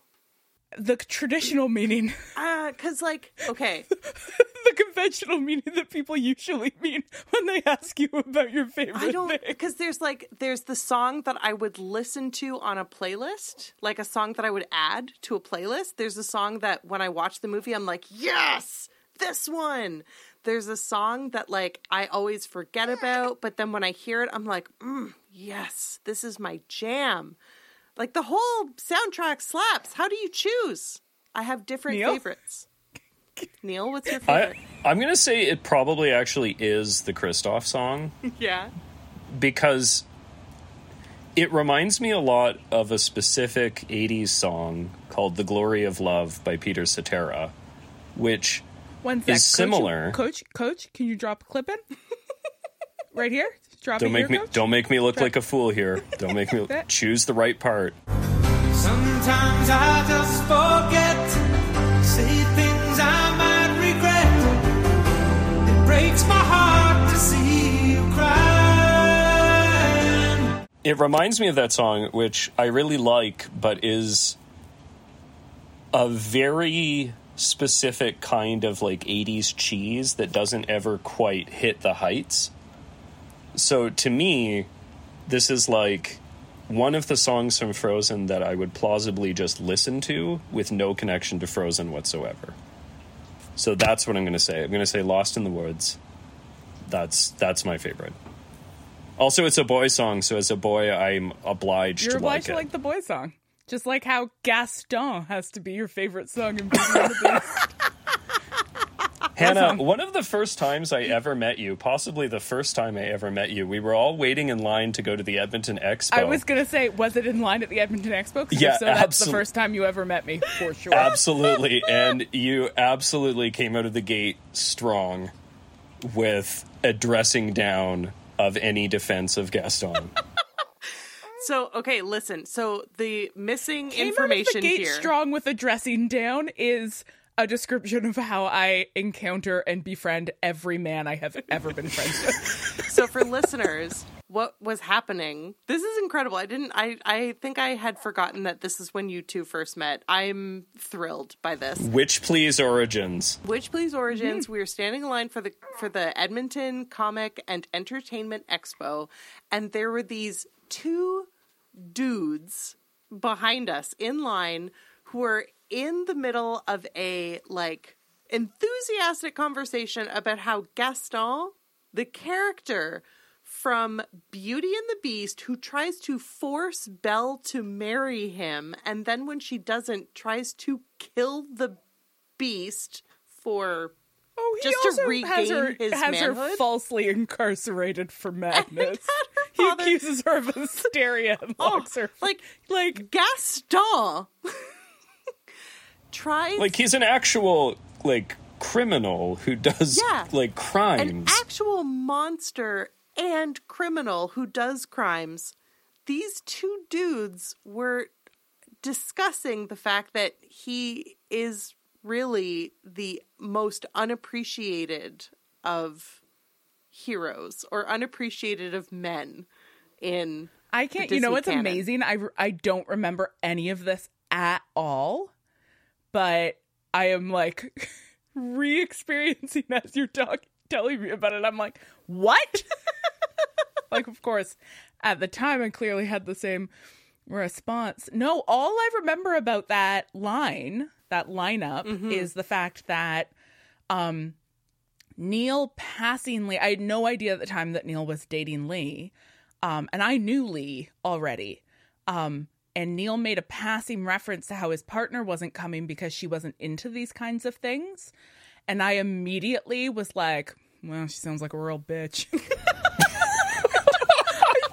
The traditional meaning, Uh, cause like, okay, the conventional meaning that people usually mean when they ask you about your favorite I don't thing. because there's like there's the song that I would listen to on a playlist, like a song that I would add to a playlist. There's a song that when I watch the movie, I'm like, yes, this one. There's a song that like I always forget about, but then when I hear it, I'm like, mm, yes, this is my jam. Like the whole soundtrack slaps. How do you choose? I have different Neil? favorites. Neil, what's your favorite? I'm gonna say it probably actually is the Kristoff song yeah. because it reminds me a lot of a specific 80s song called The Glory of Love by Peter Cetera, which One sec. is Coach, similar. Coach, coach, can you drop a clip in? right here? Drop don't make me coach? don't make me look like a fool here. Don't make me choose the right part. Sometimes I just forget to say things I might regret. It breaks my heart to see you cry. It reminds me of that song, which I really like, but is a very specific kind of like 80s cheese that doesn't ever quite hit the heights. So to me, this is like one of the songs from Frozen that I would plausibly just listen to with no connection to Frozen whatsoever. So that's what I'm going to say. I'm going to say Lost in the Woods. That's that's my favorite. Also, it's a boy song, so as a boy, I'm obliged You're to obliged like to it. like the boy song. Just like how Gaston has to be your favorite song in Beauty and the Beast. Hannah, one of the first times I ever met you, possibly the first time I ever met you, we were all waiting in line to go to the Edmonton Expo. I was gonna say, was it in line at the Edmonton Expo? Yeah, if so that's the first time you ever met me, for sure. absolutely, and you absolutely came out of the gate strong with a dressing down of any defense of Gaston. So okay, listen. So the missing Came information out of the gate here. strong with a dressing down is a description of how I encounter and befriend every man I have ever been friends with. so for listeners, what was happening. This is incredible. I didn't I I think I had forgotten that this is when you two first met. I'm thrilled by this. Witch Please Origins. Witch Please Origins. Hmm. We were standing in line for the for the Edmonton Comic and Entertainment Expo, and there were these two dudes behind us in line who were in the middle of a like enthusiastic conversation about how Gaston, the character from Beauty and the Beast, who tries to force Belle to marry him, and then when she doesn't, tries to kill the beast for Oh, he just to regain has her, his has her falsely incarcerated for madness. he father- accuses her of hysteria and oh, locks her. like like Gaston tries Like he's an actual like criminal who does Yeah. like an actual monster and criminal who does crimes. These two dudes were discussing the fact that he is really the most unappreciated of heroes or unappreciated of men in I can't. You know what's canon. amazing? I I don't remember any of this at all, but I am like re-experiencing as you're talking, telling me about it. I'm like, what? like, of course, at the time, I clearly had the same response. No, all I remember about that line, that lineup, Mm-hmm. is the fact that um Neil passingly I had no idea at the time that Neil was dating Lee. Um and I knew Lee already. Um and Neil made a passing reference to how his partner wasn't coming because she wasn't into these kinds of things. And I immediately was like, well, she sounds like a real bitch. I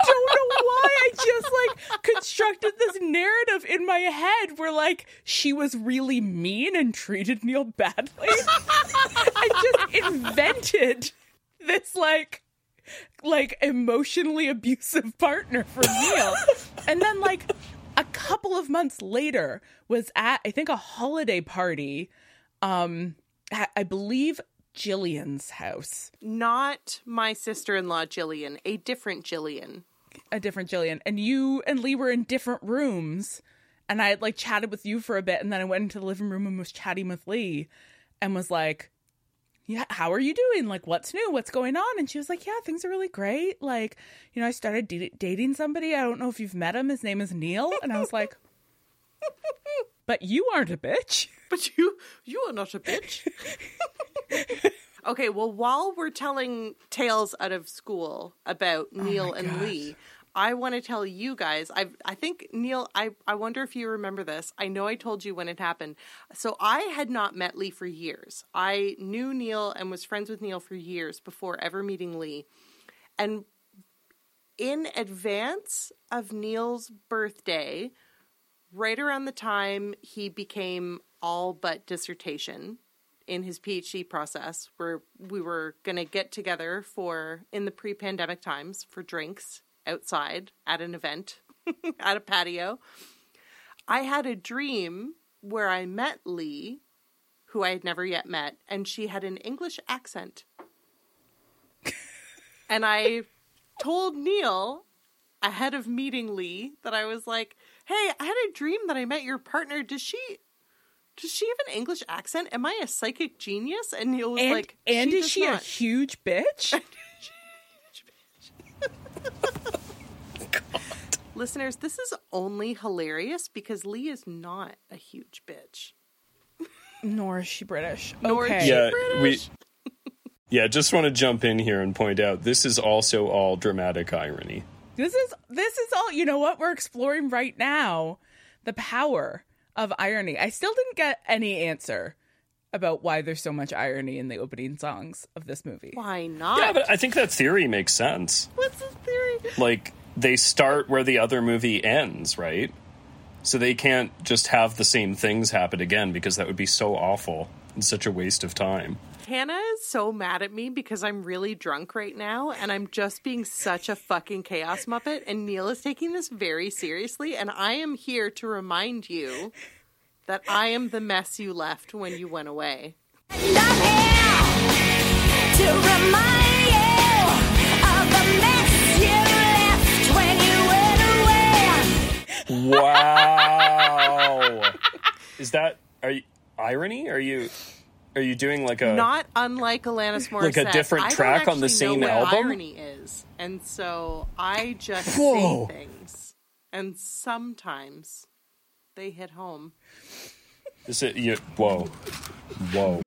don't know why I just like constructed this narrative in my head where like she was really mean and treated Neil badly. I just invented this like like emotionally abusive partner for Neil. And then like a couple of months later was at I think a holiday party um at, I believe Jillian's house. not my sister-in-law Jillian, a different Jillian. a different Jillian, and you and Lee were in different rooms, and I had like chatted with you for a bit, and then I went into the living room and was chatting with Lee, and was like, "Yeah, how are you doing? Like, what's new? What's going on?" And she was like, "Yeah, things are really great. Like, you know, I started d- dating somebody. I don't know if you've met him. His name is Neil." And I was like, "But you aren't a bitch." But you you are not a bitch. okay, well while we're telling tales out of school about oh Neil and Lee, I want to tell you guys. I I think Neil. I I wonder if you remember this. I know I told you when it happened. So I had not met Lee for years. I knew Neil and was friends with Neil for years before ever meeting Lee, and in advance of Neil's birthday, right around the time he became all but dissertation in his PhD process, where we were going to get together for in the pre pandemic times for drinks outside at an event at a patio. I had a dream where I met Lee, who I had never yet met, and she had an English accent. and I told Neil ahead of meeting Lee that I was like, "Hey, I had a dream that I met your partner. Does she does she have an English accent? Am I a psychic genius?" And Neil was And like, and is does she a huge bitch? Listeners, this is only hilarious because Lee is not a huge bitch. Nor is she British. Nor is okay. she yeah, British. we Yeah, just want to jump in here and point out this is also all dramatic irony. This is this is all you know what we're exploring right now, the power of irony. I still didn't get any answer about why there's so much irony in the opening songs of this movie. Why not? Yeah, but I think that theory makes sense. What's his theory? Like they start where the other movie ends, right? So they can't just have the same things happen again because that would be so awful and such a waste of time. Hannah is so mad at me because I'm really drunk right now and I'm just being such a fucking chaos muppet. And Neil is taking this very seriously. And I am here to remind you that I am the mess you left when you went away. And I'm here to remind Wow. Is that are you irony? Are you are you doing like a Not unlike Alanis Morissette. Like a different track on the actually know same album? Irony is, and so I just Whoa. say things, and sometimes they hit home. Is it you whoa. Whoa.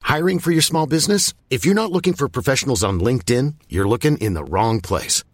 Hiring for your small business? If you're not looking for professionals on LinkedIn, you're looking in the wrong place.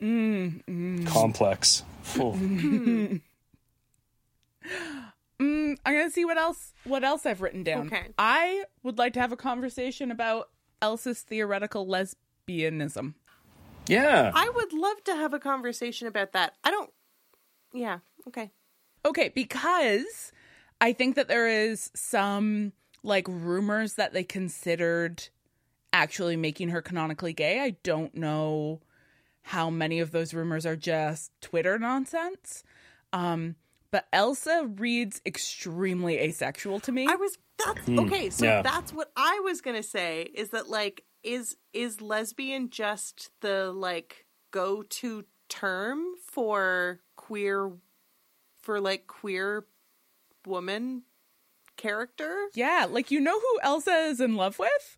mm, mm. Complex. Mm, I'm gonna see what else what else I've written down. Okay. I would like to have a conversation about Elsa's theoretical lesbianism. Yeah. I would love to have a conversation about that. I don't. Yeah. Okay. Okay, because I think that there is some like rumors that they considered actually making her canonically gay. I don't know how many of those rumors are just Twitter nonsense. Um, but Elsa reads extremely asexual to me. I was that's Hmm, okay. So yeah. that's what I was gonna say. Is that like is is lesbian just the like go to term for queer for like queer woman character? Yeah, like you know who Elsa is in love with?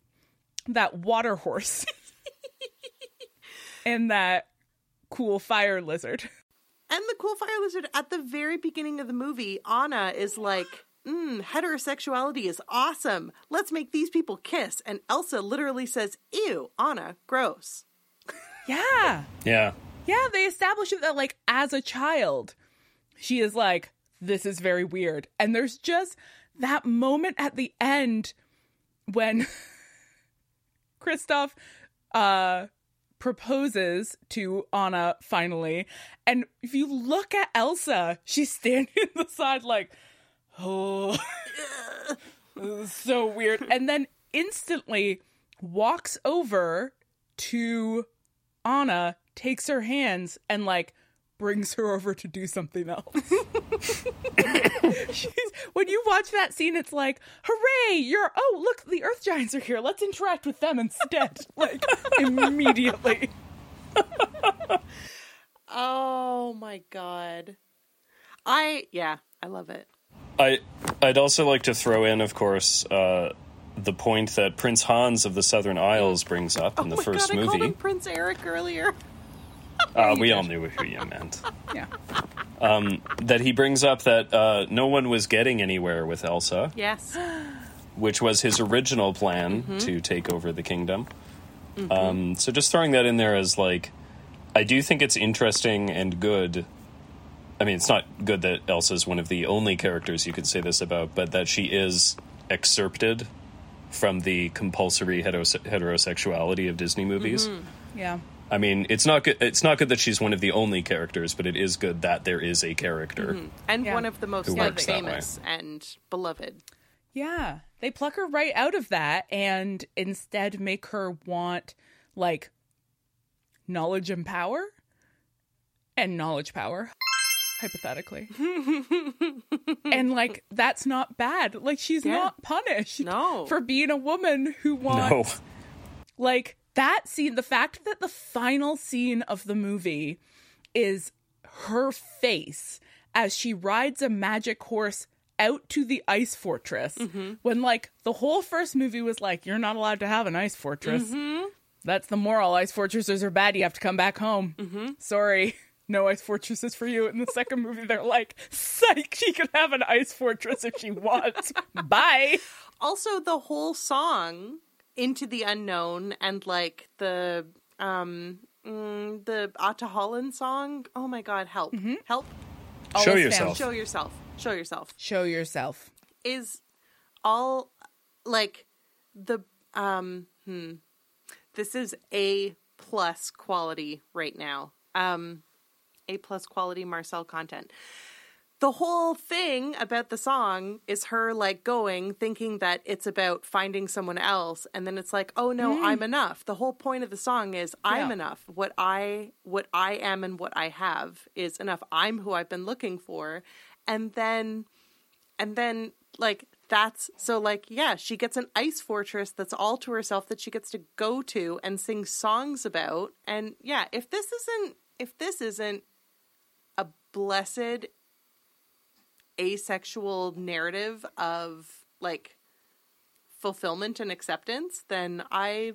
That water horse. and that cool fire lizard. And the cool fire lizard at the very beginning of the movie, Anna is like, mm, heterosexuality is awesome. Let's make these people kiss. And Elsa literally says, ew, Anna, gross. Yeah. Yeah. Yeah, they establish it that like as a child, she is like, this is very weird. And there's just that moment at the end when Kristoff uh proposes to Anna finally. And if you look at Elsa, she's standing on the side like, oh so weird. And then instantly walks over to Anna, takes her hands, and like brings her over to do something else. She's, when you watch that scene, it's like, hooray, you're, oh, look, the earth giants are here. Let's interact with them instead. like, immediately. Oh my god. I, yeah, I love it. I I'd also like to throw in, of course, uh, the point that Prince Hans of the Southern Isles brings up in the oh my first god, movie. Prince Eric earlier. Uh, we all knew who you meant. Yeah. Um, that he brings up that uh, no one was getting anywhere with Elsa, Yes. which was his original plan Mm-hmm. to take over the kingdom. Um, so just throwing that in there as like, I do think it's interesting and good. I mean, it's not good that Elsa's one of the only characters you could say this about, but that she is excerpted from the compulsory heterose- heterosexuality of Disney movies. Yeah. I mean, it's not good. It's not good that she's one of the only characters, but it is good that there is a character. Mm-hmm. And Yeah. one of the most Who like, works that way. famous and beloved. Yeah. They pluck her right out of that and instead make her want like knowledge and power and knowledge power hypothetically. and like that's not bad. Like she's Yeah. not punished No. for being a woman who No, wants like that scene the fact that the final scene of the movie is her face as she rides a magic horse out to the ice fortress Mm-hmm. when like the whole first movie was like you're not allowed to have an ice fortress. Mm-hmm. that's the moral. Ice fortresses are bad. You have to come back home. Mm-hmm. sorry. No ice fortresses for you. In the second movie they're like psych she can have an ice fortress if she wants. Bye. Also, the whole song "Into the Unknown" and like the um mm, the Ahtohallan song. Oh my god, help! Help! show Always yourself. Show yourself. Show yourself. show yourself Is all like the um hmm. This is a plus quality right now. Um, A plus quality Marcelle content. The whole thing about the song is her like going thinking that it's about finding someone else and then it's like, "Oh no, mm. I'm enough." The whole point of the song is I'm Yeah. enough. What I what I am and what I have is enough. I'm who I've been looking for. And then and then like that's so like yeah she gets an ice fortress that's all to herself that she gets to go to and sing songs about and yeah if this isn't if this isn't a blessed asexual narrative of like fulfillment and acceptance then i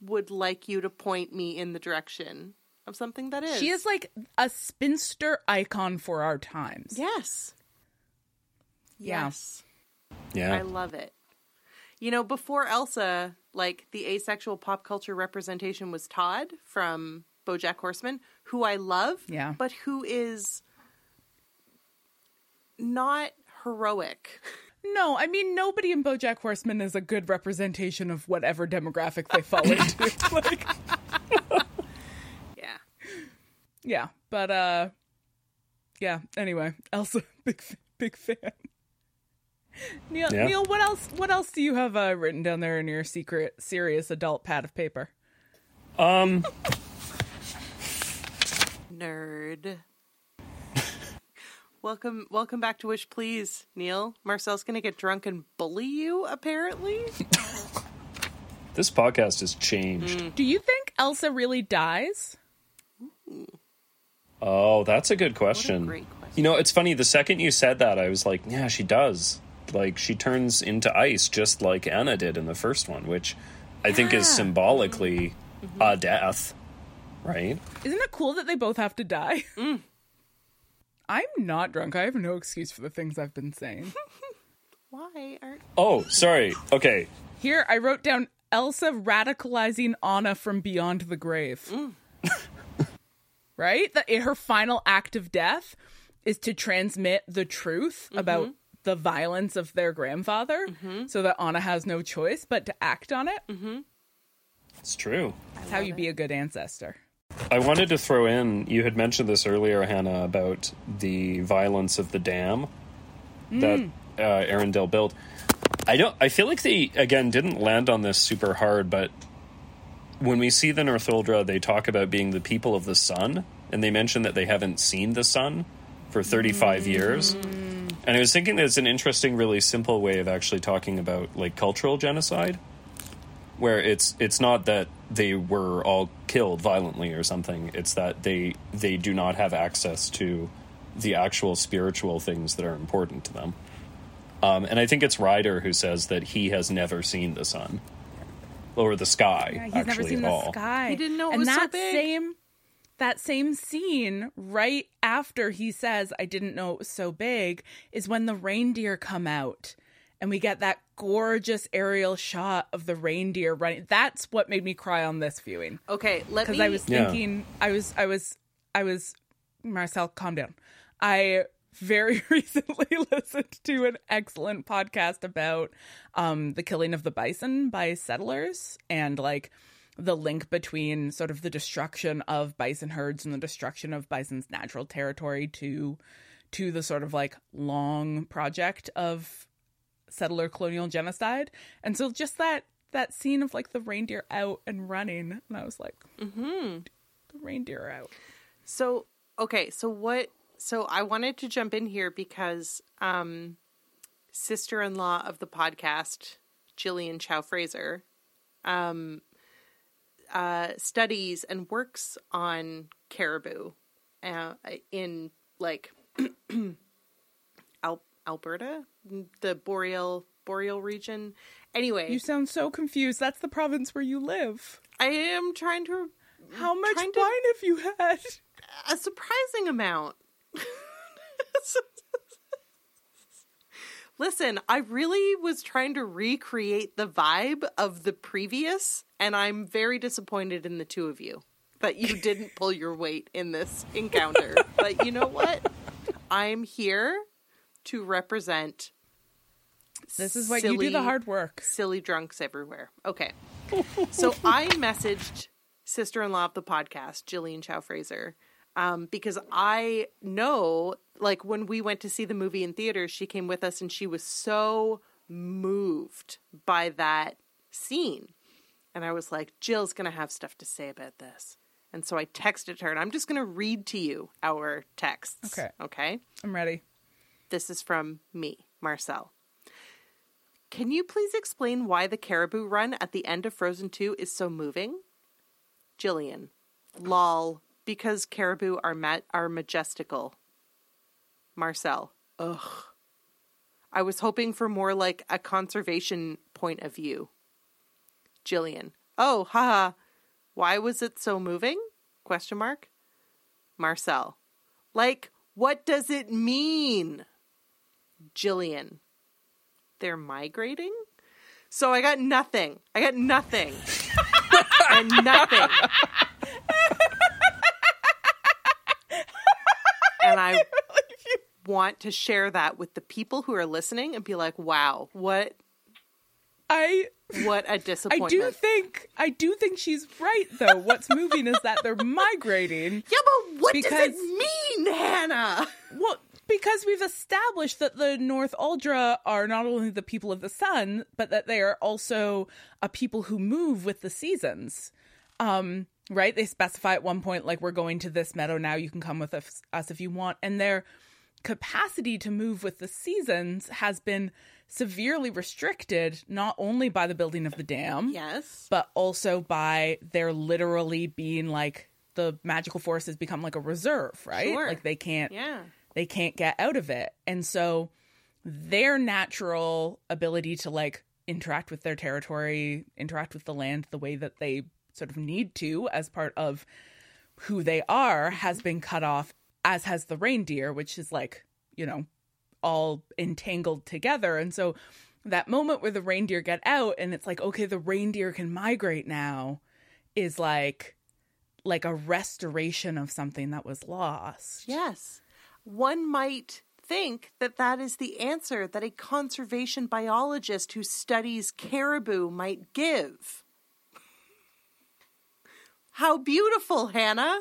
would like you to point me in the direction of something that is She is like a spinster icon for our times. yes yes Yeah. I love it. You know, before Elsa, like the asexual pop culture representation was Todd from BoJack Horseman, who I love, Yeah. but who is not heroic. No, I mean nobody in BoJack Horseman is a good representation of whatever demographic they fall into. like, Yeah. yeah, but uh, yeah. Anyway, Elsa, big big fan. Neil, Yeah. Neil, what else? What else do you have uh, written down there in your secret, serious adult pad of paper? Um, Nerd. Welcome welcome back to Witch Please, Neil. Marcelle's gonna get drunk and bully you, apparently. this podcast has changed. Do you think Elsa really dies? Oh, that's a good question. great question. You know, it's funny. The second you said that, I was like, yeah, she does. Like, she turns into ice just like Anna did in the first one, which I think is Yeah. symbolically a death, right? Isn't it cool that they both have to die? Mm. I'm not drunk. I have no excuse for the things I've been saying. Why aren't Oh, sorry. Okay. Here, I wrote down Elsa radicalizing Anna from beyond the grave. Mm. right? That her final act of death is to transmit the truth mm-hmm. about the violence of their grandfather mm-hmm. so that Anna has no choice but to act on it. Mm-hmm. It's true. That's how you be a good ancestor. I wanted to throw in, you had mentioned this earlier, Hannah, about the violence of the dam that uh, Arendelle built. I don't. I feel like they again didn't land on this super hard, but when we see the Northuldra, they talk about being the people of the sun, and they mention that they haven't seen the sun for 35 years. And I was thinking that it's an interesting, really simple way of actually talking about like cultural genocide, where it's it's not that they were all killed violently or something. It's that they they do not have access to the actual spiritual things that are important to them. Um, and I think it's Ryder who says that he has never seen the sun or the sky. Yeah, he's actually never seen at the sky. He didn't know it and was so that big. same that same scene right after he says I didn't know it was so big is when the reindeer come out and we get that gorgeous aerial shot of the reindeer running. That's what made me cry on this viewing Okay, let me. because me I was Yeah. thinking I was I was I was Marcelle, calm down. I very recently listened to an excellent podcast about um, the killing of the bison by settlers and like the link between sort of the destruction of bison herds and the destruction of bison's natural territory to to the sort of like long project of settler colonial genocide. And so just that that scene of like the reindeer out and running, and I was like, mm-hmm. the reindeer are out. So, okay, so what so I wanted to jump in here because um sister-in-law of the podcast, Jillian Chow Fraser, um uh studies and works on caribou uh, in like Alberta, the boreal boreal region. Anyway, You sound so confused. That's the province where you live. I am trying to mm, How much Trying to- wine have you had? a surprising amount. Listen, I really was trying to recreate the vibe of the previous, and I'm very disappointed in the two of you that you didn't pull your weight in this encounter. but you know what? I'm here to represent This is what you do the hard work. silly drunks everywhere. Okay. So I messaged sister in law of the podcast, Jillian Chow Fraser, um, because I know, like, when we went to see the movie in theaters, she came with us and she was so moved by that scene. And I was like, Jill's going to have stuff to say about this. And so I texted her, and I'm just going to read to you our texts. Okay. Okay. I'm ready. This is from me, Marcelle. Can you please explain why the caribou run at the end of Frozen 2 is so moving? Jillian. Lol. Because caribou are ma- are majestical. Marcelle. Ugh. I was hoping for more like a conservation point of view. Jillian. Oh, haha. Why was it so moving? Question mark. Marcelle. Like, what does it mean? Jillian. They're migrating? So I got nothing. I got nothing. and nothing. and I want to share that with the people who are listening and be like, wow, what I what a disappointment. I do think I do think she's right though. What's moving is that they're migrating. Yeah, but what does it mean, Hannah? Well, because we've established that the Northuldra are not only the people of the sun, but that they are also a people who move with the seasons. Um, right? They specify at one point, like, we're going to this meadow now, you can come with us, us if you want. And their capacity to move with the seasons has been severely restricted, not only by the building of the dam, Yes. but also by their literally being like the magical forest has become like a reserve, right? Sure. Like they can't Yeah. They can't get out of it. And so their natural ability to like interact with their territory, interact with the land the way that they sort of need to as part of who they are has been cut off, as has the reindeer, which is like, you know, all entangled together. And so that moment where the reindeer get out and it's like, okay, the reindeer can migrate now is like like a restoration of something that was lost. Yes. One might think that that is the answer that a conservation biologist who studies caribou might give. How beautiful, Hannah.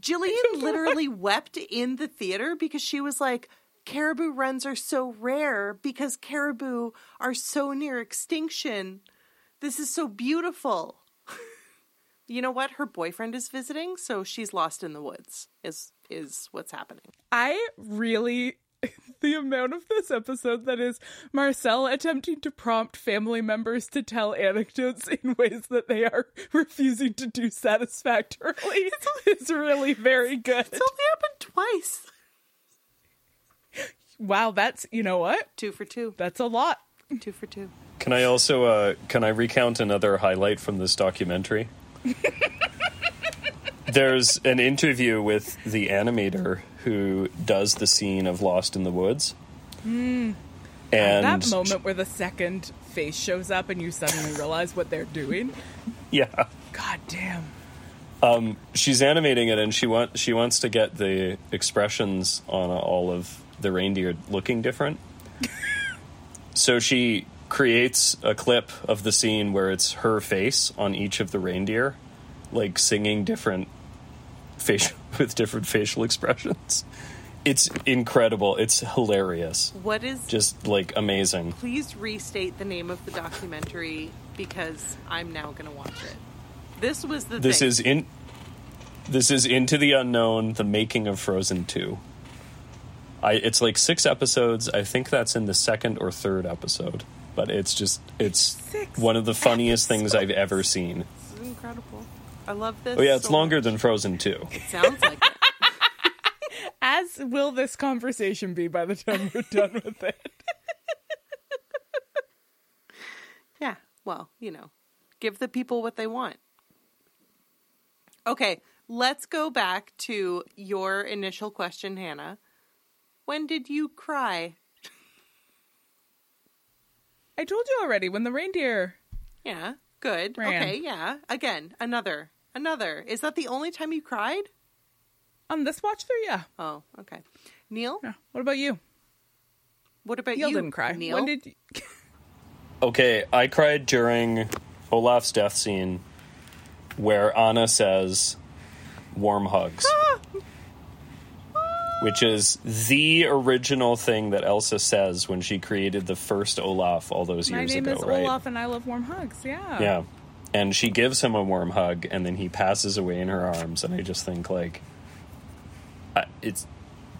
Jillian literally wept in the theater because she was like, caribou runs are so rare because caribou are so near extinction. This is so beautiful. You know what? Her boyfriend is visiting, so she's lost in the woods. Is is what's happening. I really the amount of this episode that is Marcelle attempting to prompt family members to tell anecdotes in ways that they are refusing to do satisfactorily is really very good. It's only happened twice. Wow, that's you know what? Two for two. That's a lot. Two for two. Can I also uh, can I recount another highlight from this documentary? There's an interview with the animator who does the scene of Lost in the Woods. Hmm. And that moment where the second face shows up and you suddenly realize what they're doing. yeah, God damn. Um, she's animating it and she want she wants to get the expressions on all of the reindeer looking different. so she creates a clip of the scene where it's her face on each of the reindeer like singing different facial with different facial expressions. It's incredible. It's hilarious. What is Just like amazing. please restate the name of the documentary because I'm now gonna watch it. This was the This thing. is in This is Into the Unknown, the making of Frozen 2. I it's like 6 episodes. I think that's in the second or third episode. But it's just it's Six one of the funniest things I've ever seen. This is incredible. I love this. Oh yeah, it's so longer much. than Frozen 2. It sounds like it. As will this conversation be by the time we're done with it. Yeah. Well, you know, give the people what they want. Okay, let's go back to your initial question, Hannah. When did you cry? I told you already when the reindeer Yeah, good. Ran. Okay, yeah. Again, another. Another. Is that the only time you cried? on this watch through, yeah. Oh, okay. Neil, Yeah. What about you? what about Neil you? didn't cry. Neil? When did you... Okay, I cried during Olaf's death scene where Anna says, warm hugs. Which is the original thing that Elsa says when she created the first Olaf all those My years name ago, is right? Olaf, and I love warm hugs. Yeah. Yeah. And she gives him a warm hug, and then he passes away in her arms. And I just think, like, I- it's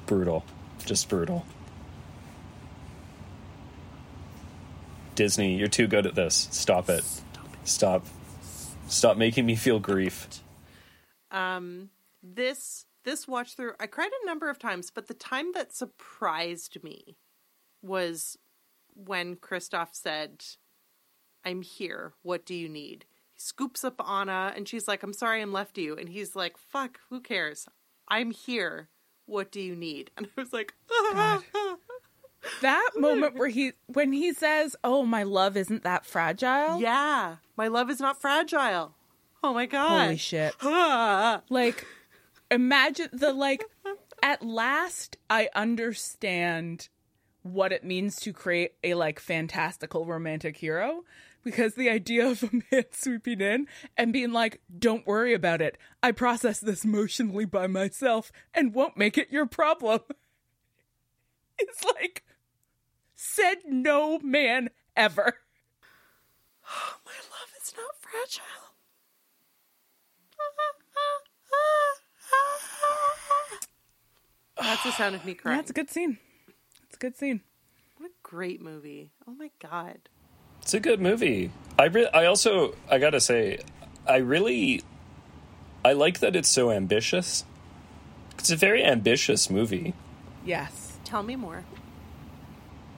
brutal. Just brutal. Disney, you're too good at this. Stop it. Stop. Stop making me feel grief. Um, this this watch through, I cried a number of times, but the time that surprised me was when Kristoff said, "I'm here. What do you need?" He scoops up Anna, and she's like, "I'm sorry, I'm left you," and he's like, "Fuck, who cares? I'm here. What do you need?" And I was like, That moment where he when he says, "Oh, my love isn't that fragile." "Yeah, my love is not fragile." Oh my god! Holy shit. like imagine the like at last I understand what it means to create a like fantastical romantic hero because the idea of a man swooping in and being like, "Don't worry about it. I process this emotionally by myself and won't make it your problem." It's like said no man ever. Oh, my love is not fragile. That's the sound of me crying. That's a good scene. It's a good scene. What a great movie. Oh my god. It's a good movie. I re- I also I gotta say, I really I like that it's so ambitious. It's a very ambitious movie. Yes. Tell me more.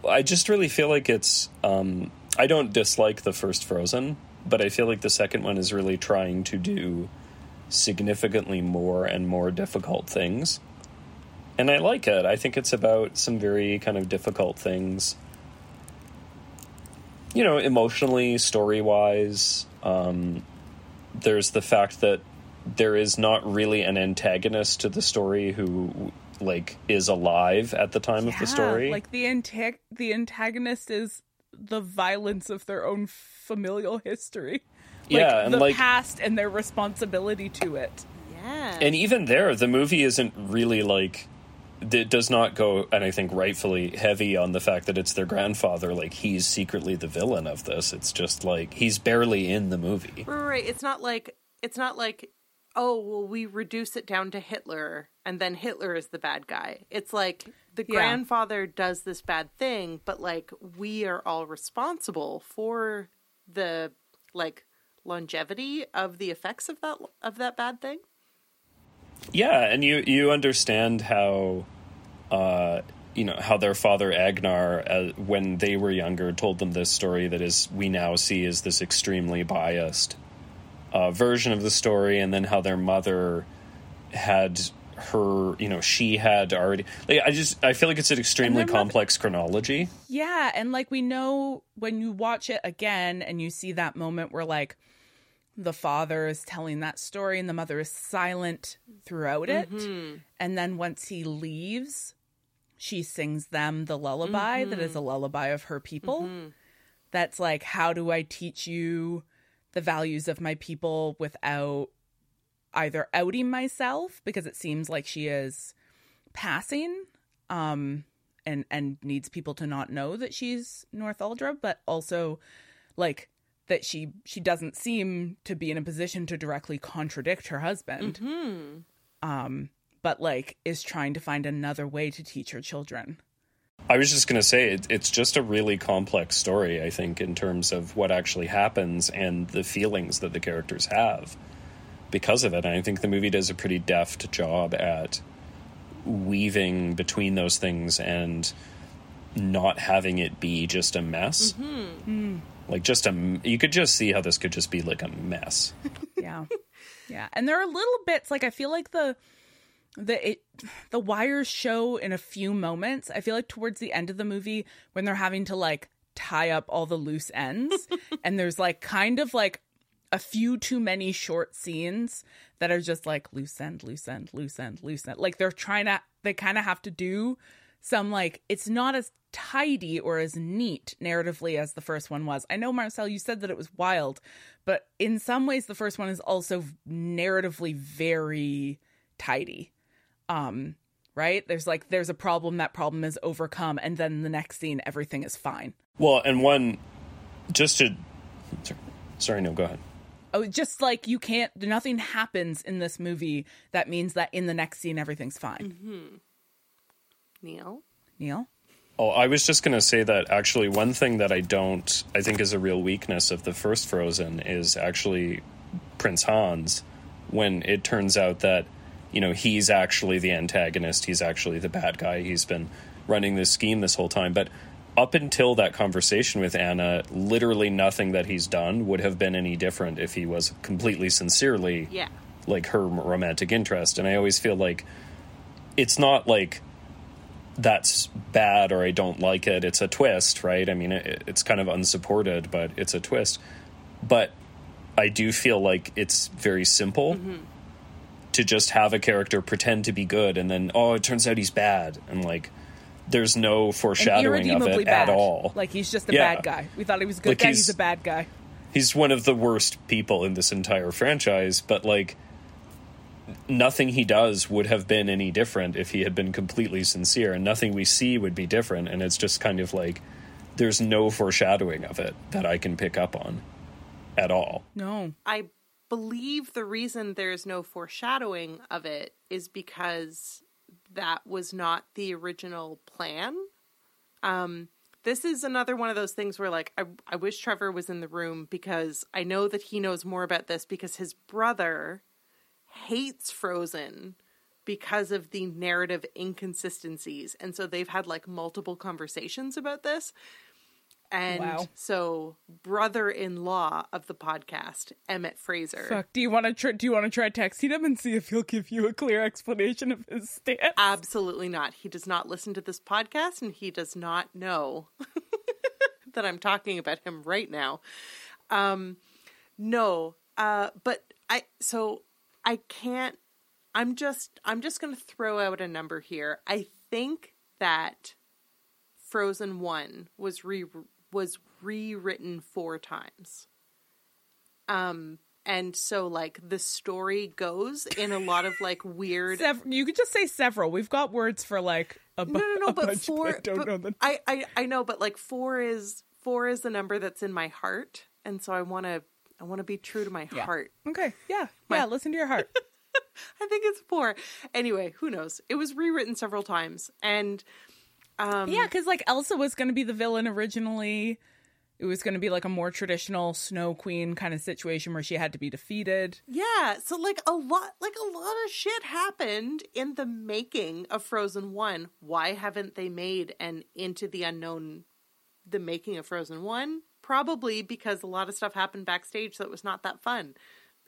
I just really feel like it's. Um, I don't dislike the first Frozen, but I feel like the second one is really trying to do significantly more and more difficult things. And I like it. I think it's about some very kind of difficult things. You know, emotionally, story wise. Um, there's the fact that there is not really an antagonist to the story who like is alive at the time of the story. Like the antag- the antagonist is the violence of their own familial history. Like Yeah, and the like- past and their responsibility to it. Yeah. And even there, the movie isn't really like. It does not go, and I think rightfully heavy on the fact that it's their grandfather. Like he's secretly the villain of this. It's just like he's barely in the movie. Right. It's not like it's not like oh well we reduce it down to Hitler and then Hitler is the bad guy. It's like the Yeah. grandfather does this bad thing, but like we are all responsible for the like longevity of the effects of that of that bad thing. Yeah, and you you understand how, uh, you know how their father Agnar, uh, when they were younger, told them this story that is we now see as this extremely biased uh, version of the story, and then how their mother had her, you know, she had already. Like, I just I feel like it's an extremely their mother- complex chronology. Yeah, and like we know when you watch it again and you see that moment where like the father is telling that story and the mother is silent throughout it. And then once he leaves, she sings them the lullaby that is a lullaby of her people. That's like, how do I teach you the values of my people without either outing myself because it seems like she is passing um and and needs people to not know that she's Northuldra, but also like that she she doesn't seem to be in a position to directly contradict her husband. Um, but like is trying to find another way to teach her children. I was just going to say it, it's just a really complex story. I think in terms of what actually happens and the feelings that the characters have because of it. And I think the movie does a pretty deft job at weaving between those things and not having it be just a mess. Mm-hmm. Like just a, you could just see how this could just be like a mess. Yeah. yeah. And there are little bits like I feel like the the it the wires show in a few moments. I feel like towards the end of the movie when they're having to like tie up all the loose ends and there's like kind of like a few too many short scenes that are just like loose end, loose end, loose end, loose end. Like they're trying to they kind of have to do some like it's not as tidy or as neat narratively as the first one was. I know Marcelle you said that it was wild, but in some ways the first one is also narratively very tidy. Um right? There's like there's a problem that problem is overcome and then the next scene everything is fine. Well, and one, just to, sorry, no, go ahead. Oh, just like you can't nothing happens in this movie that means that in the next scene everything's fine. Mm-hmm. Neil? Neil? Oh, I was just going to say that actually, one thing that I don't, I think is a real weakness of the first Frozen is actually Prince Hans when it turns out that, you know, he's actually the antagonist, he's actually the bad guy, he's been running this scheme this whole time. But up until that conversation with Anna, literally nothing that he's done would have been any different if he was completely sincerely Yeah. like her romantic interest. And I always feel like it's not like that's bad or I don't like it. It's a twist, right? I mean, it, it's kind of unsupported, but it's a twist. But I do feel like it's very simple mm-hmm. To just have a character pretend to be good and then, oh, it turns out he's bad. And like, there's no foreshadowing of it bad. at all. Like he's just a Yeah. bad guy. We thought he was a good Like, guy, he's- he's a bad guy. he's one of the worst people in this entire franchise, but like nothing he does would have been any different if he had been completely sincere, and nothing we see would be different. And it's just kind of like there's no foreshadowing of it that I can pick up on at all. No. I believe the reason there's no foreshadowing of it is because that was not the original plan. Um, this is another one of those things where, like, I, I wish Trevor was in the room because I know that he knows more about this because his brother hates Frozen because of the narrative inconsistencies. And so they've had like multiple conversations about this. And Wow. so, brother-in-law of the podcast, Emmett Fraser, Fuck. Do you want to try? Do you want to try texting him and see if he'll give you a clear explanation of his stance? absolutely not. He does not listen to this podcast, and he does not know that I'm talking about him right now. Um, no, uh, but I so I can't. I'm just I'm just going to throw out a number here. I think that Frozen One was re was rewritten four times. Um, and so like the story goes in a lot of like weird. Sev- you could just say several. We've got words for like a, bu- no, no, no, but bunch, four. I don't but know the. I, I, I know, but like four is four is the number that's in my heart, and so I want to, I want to be true to my Yeah. heart. Okay, yeah, My- yeah. Listen to your heart. I think it's four. Anyway, who knows? It was rewritten several times, and um, yeah, because like Elsa was going to be the villain originally. It was going to be like a more traditional Snow Queen kind of situation where she had to be defeated. Yeah, so like a lot like a lot of shit happened in the making of Frozen 1. Why haven't they made an Into the Unknown the making of Frozen 1? Probably because a lot of stuff happened backstage that was not that fun.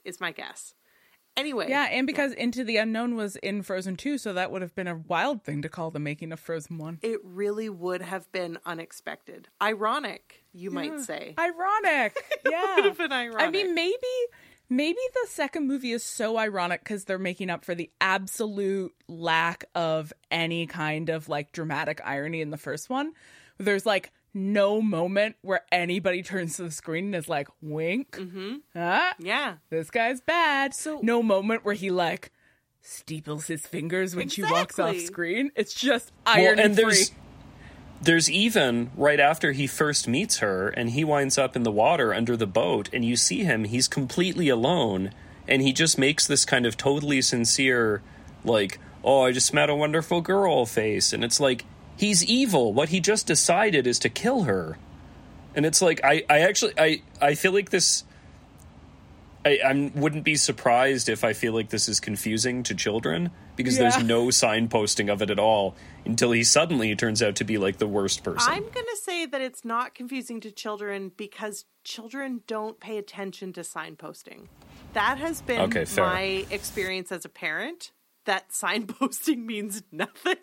Is my guess. Anyway. Yeah, and because Into the Unknown was in Frozen 2, so that would have been a wild thing to call the making of Frozen 1. it really would have been unexpected. Ironic, you might say. Ironic. Yeah. would have been ironic. I mean, maybe maybe the second movie is so ironic because they're making up for the absolute lack of any kind of like dramatic irony in the first one. There's like no moment where anybody turns to the screen and is like, wink. Mm-hmm. Ah, Yeah. this guy's bad. So- no moment where he like steeples his fingers when she walks off screen. It's just Well, irony and there's there's even right after he first meets her and he winds up in the water under the boat and you see him he's completely alone and he just makes this kind of totally sincere like oh i just met a wonderful girl face and it's like he's evil what he just decided is to kill her and it's like i i actually i i feel like this I, I wouldn't be surprised if I feel like this is confusing to children because Yeah. there's no signposting of it at all until he suddenly turns out to be like the worst person. I'm going to say that it's not confusing to children because children don't pay attention to signposting. That has been Okay, my experience as a parent. That signposting means nothing.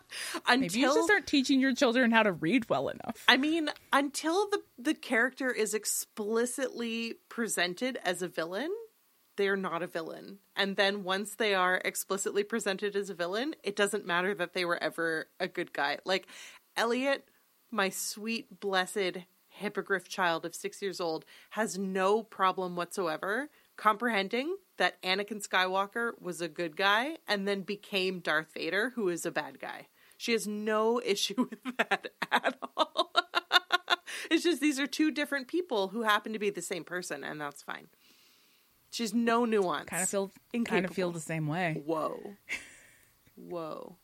Maybe you until should start teaching your children how to read well enough. I mean, until the the character is explicitly presented as a villain, they're not a villain. And then once they are explicitly presented as a villain, it doesn't matter that they were ever a good guy. Like Elliot, my sweet, blessed hippogriff child of six years old, has no problem whatsoever comprehending that Anakin Skywalker was a good guy and then became Darth Vader, who is a bad guy. She has no issue with that at all. it's just these are two different people who happen to be the same person, and that's fine. She's no nuance. Kind of feel kind of feel the same way. Whoa. Whoa.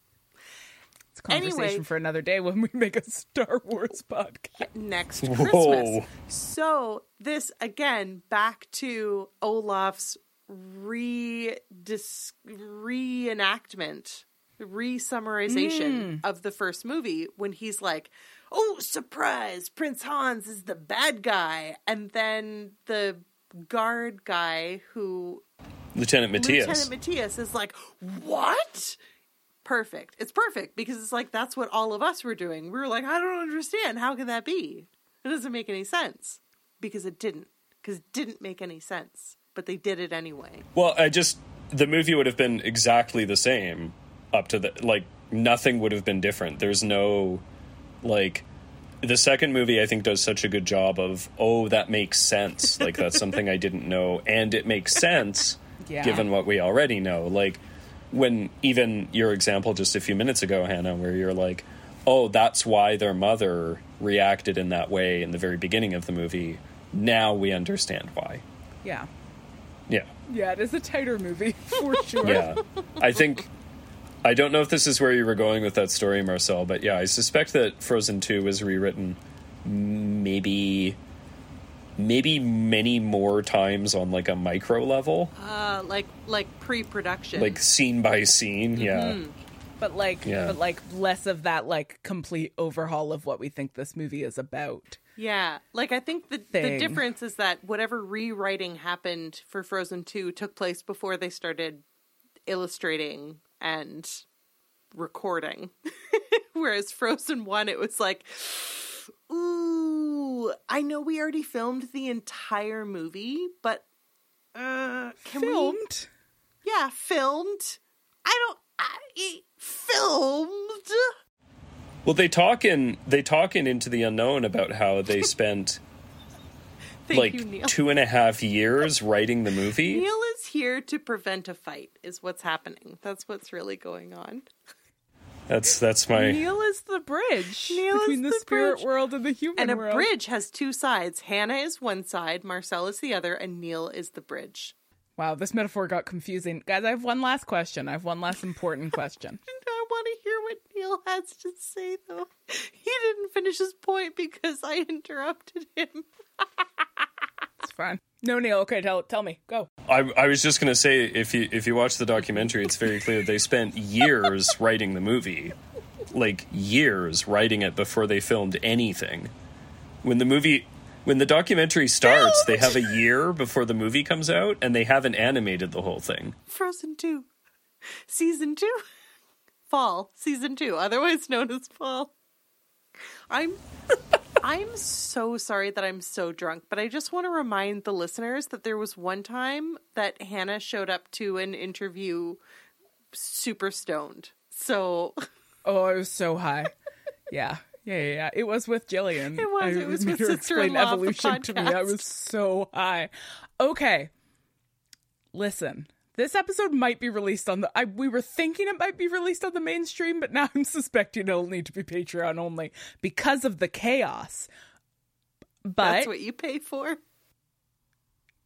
It's a conversation Anyway. for another day when we make a Star Wars podcast. next Whoa. Christmas. So this again back to Olaf's re dis- reenactment, re-summarization hmm. of the first movie when he's like, "Oh, surprise! Prince Hans is the bad guy," and then the guard guy who Lieutenant Mattias. Lieutenant Mattias is like, "What?" Perfect. It's perfect because it's like that's what all of us were doing. We were like, "I don't understand. How can that be? It doesn't make any sense." Because it didn't. Because it didn't make any sense. But they did it anyway. Well, I just the movie would have been exactly the same up to the like nothing would have been different. There's no like the second movie I think does such a good job of oh that makes sense. like that's something I didn't know and it makes sense Yeah. given what we already know. Like when even your example just a few minutes ago Hannah where you're like oh that's why their mother reacted in that way in the very beginning of the movie. Now we understand why. Yeah. Yeah. Yeah, it is a tighter movie for sure. Yeah. I think I don't know if this is where you were going with that story, Marcelle, but yeah, I suspect that Frozen 2 was rewritten maybe maybe many more times on like a micro level, Uh, like like pre-production. like scene by scene, yeah. But like Yeah. but like less of that like complete overhaul of what we think this movie is about. Yeah, like I think the the difference is that whatever rewriting happened for Frozen 2 took place before they started illustrating and recording. Whereas Frozen 1 it was like ooh, I know we already filmed the entire movie, but uh can we Filmed. Yeah, filmed. I don't I filmed. Well, they talk in they talk in Into the Unknown about how they spent like you, two and a half years writing the movie. Neil is here to prevent a fight, is what's happening. That's what's really going on. That's that's my Neil is the bridge Neil between is the, the spirit bridge. world and the human world. And a world. bridge has two sides. Hannah is one side, Marcelle is the other, and Neil is the bridge. Wow, this metaphor got confusing. Guys, I have one last question. I have one last important question. I want to hear what Neil has to say, though. He didn't finish his point because I interrupted him. It's fine. No, Neil. Okay, tell tell me. Go. I, I was just gonna say if you if you watch the documentary, it's very clear they spent years writing the movie, like years writing it before they filmed anything. When the movie, when the documentary starts, they have a year before the movie comes out, and they haven't animated the whole thing. Frozen 2. Season 2. Fall. Season 2, otherwise known as Fall. I'm I'm so sorry that I'm so drunk, but I just want to remind the listeners that there was one time that Hannah showed up to an interview super stoned. So Oh, I was so high. yeah. Yeah, yeah, yeah. It was with Jillian. It was. I It was with explain sister-in-law evolution to me. I was so high. Okay. Listen. This episode might be released on the. I, we were thinking it might be released on the mainstream, but now I'm suspecting it'll need to be Patreon only because of the chaos. But that's what you pay for.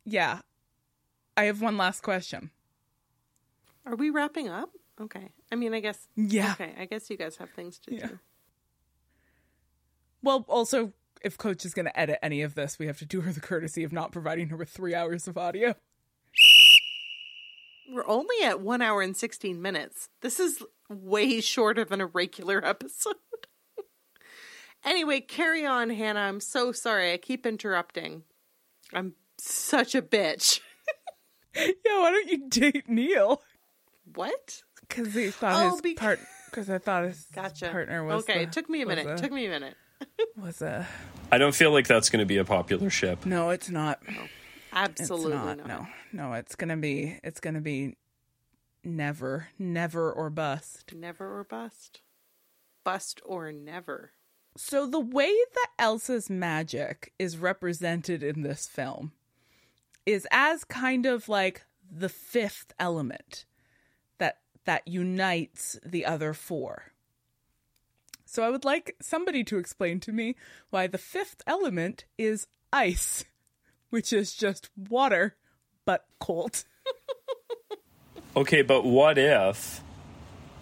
yeah, I have one last question. Are we wrapping up? Okay. I mean, I guess. Yeah. Okay. I guess you guys have things to Yeah. do. Well, also, if Coach is going to edit any of this, we have to do her the courtesy of not providing her with three hours of audio. We're only at one hour and 16 minutes. This is way shorter than a regular episode. anyway, carry on, Hannah. I'm so sorry. I keep interrupting. I'm such a bitch. Yeah, why don't you date Neil? What? Because he thought Oh, his be- part. Because I thought his Gotcha. partner was. okay, the- it took me a minute. a- It took me a minute. Was a I don't feel like that's gonna be a popular ship. no, it's not. Oh. Absolutely not, not. No, no, it's gonna be. It's gonna be never, never or bust. Never or bust. bust or never. So the way that Elsa's magic is represented in this film is as kind of like the fifth element that that unites the other four. So I would like somebody to explain to me why the fifth element is ice, which is just water but cold. Okay, but what if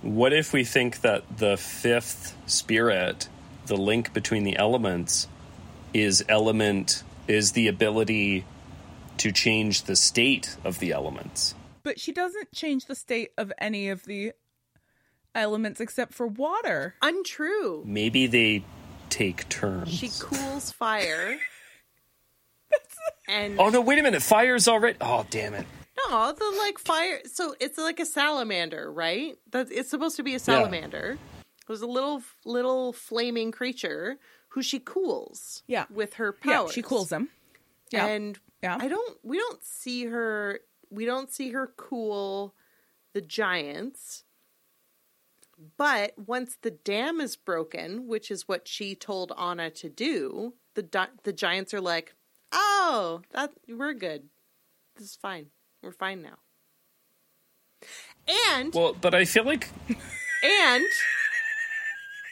what if we think that the fifth spirit, the link between the elements is element is the ability to change the state of the elements. But she doesn't change the state of any of the elements except for water. Untrue. Maybe they take turns. She cools fire. and Oh no, wait a minute. Fire's already Oh, damn it. no, the like fire. So it's like a salamander, right? That it's supposed to be a salamander. There's a little little flaming creature who she cools. Yeah. with her Yeah, powers. she cools them. Yeah. And Yeah. I don't. We don't see her. We don't see her cool the giants. But once the dam is broken, which is what she told Anna to do, the di- the giants are like, "Oh, that we're good. This is fine. We're fine now." And Well, but I feel like and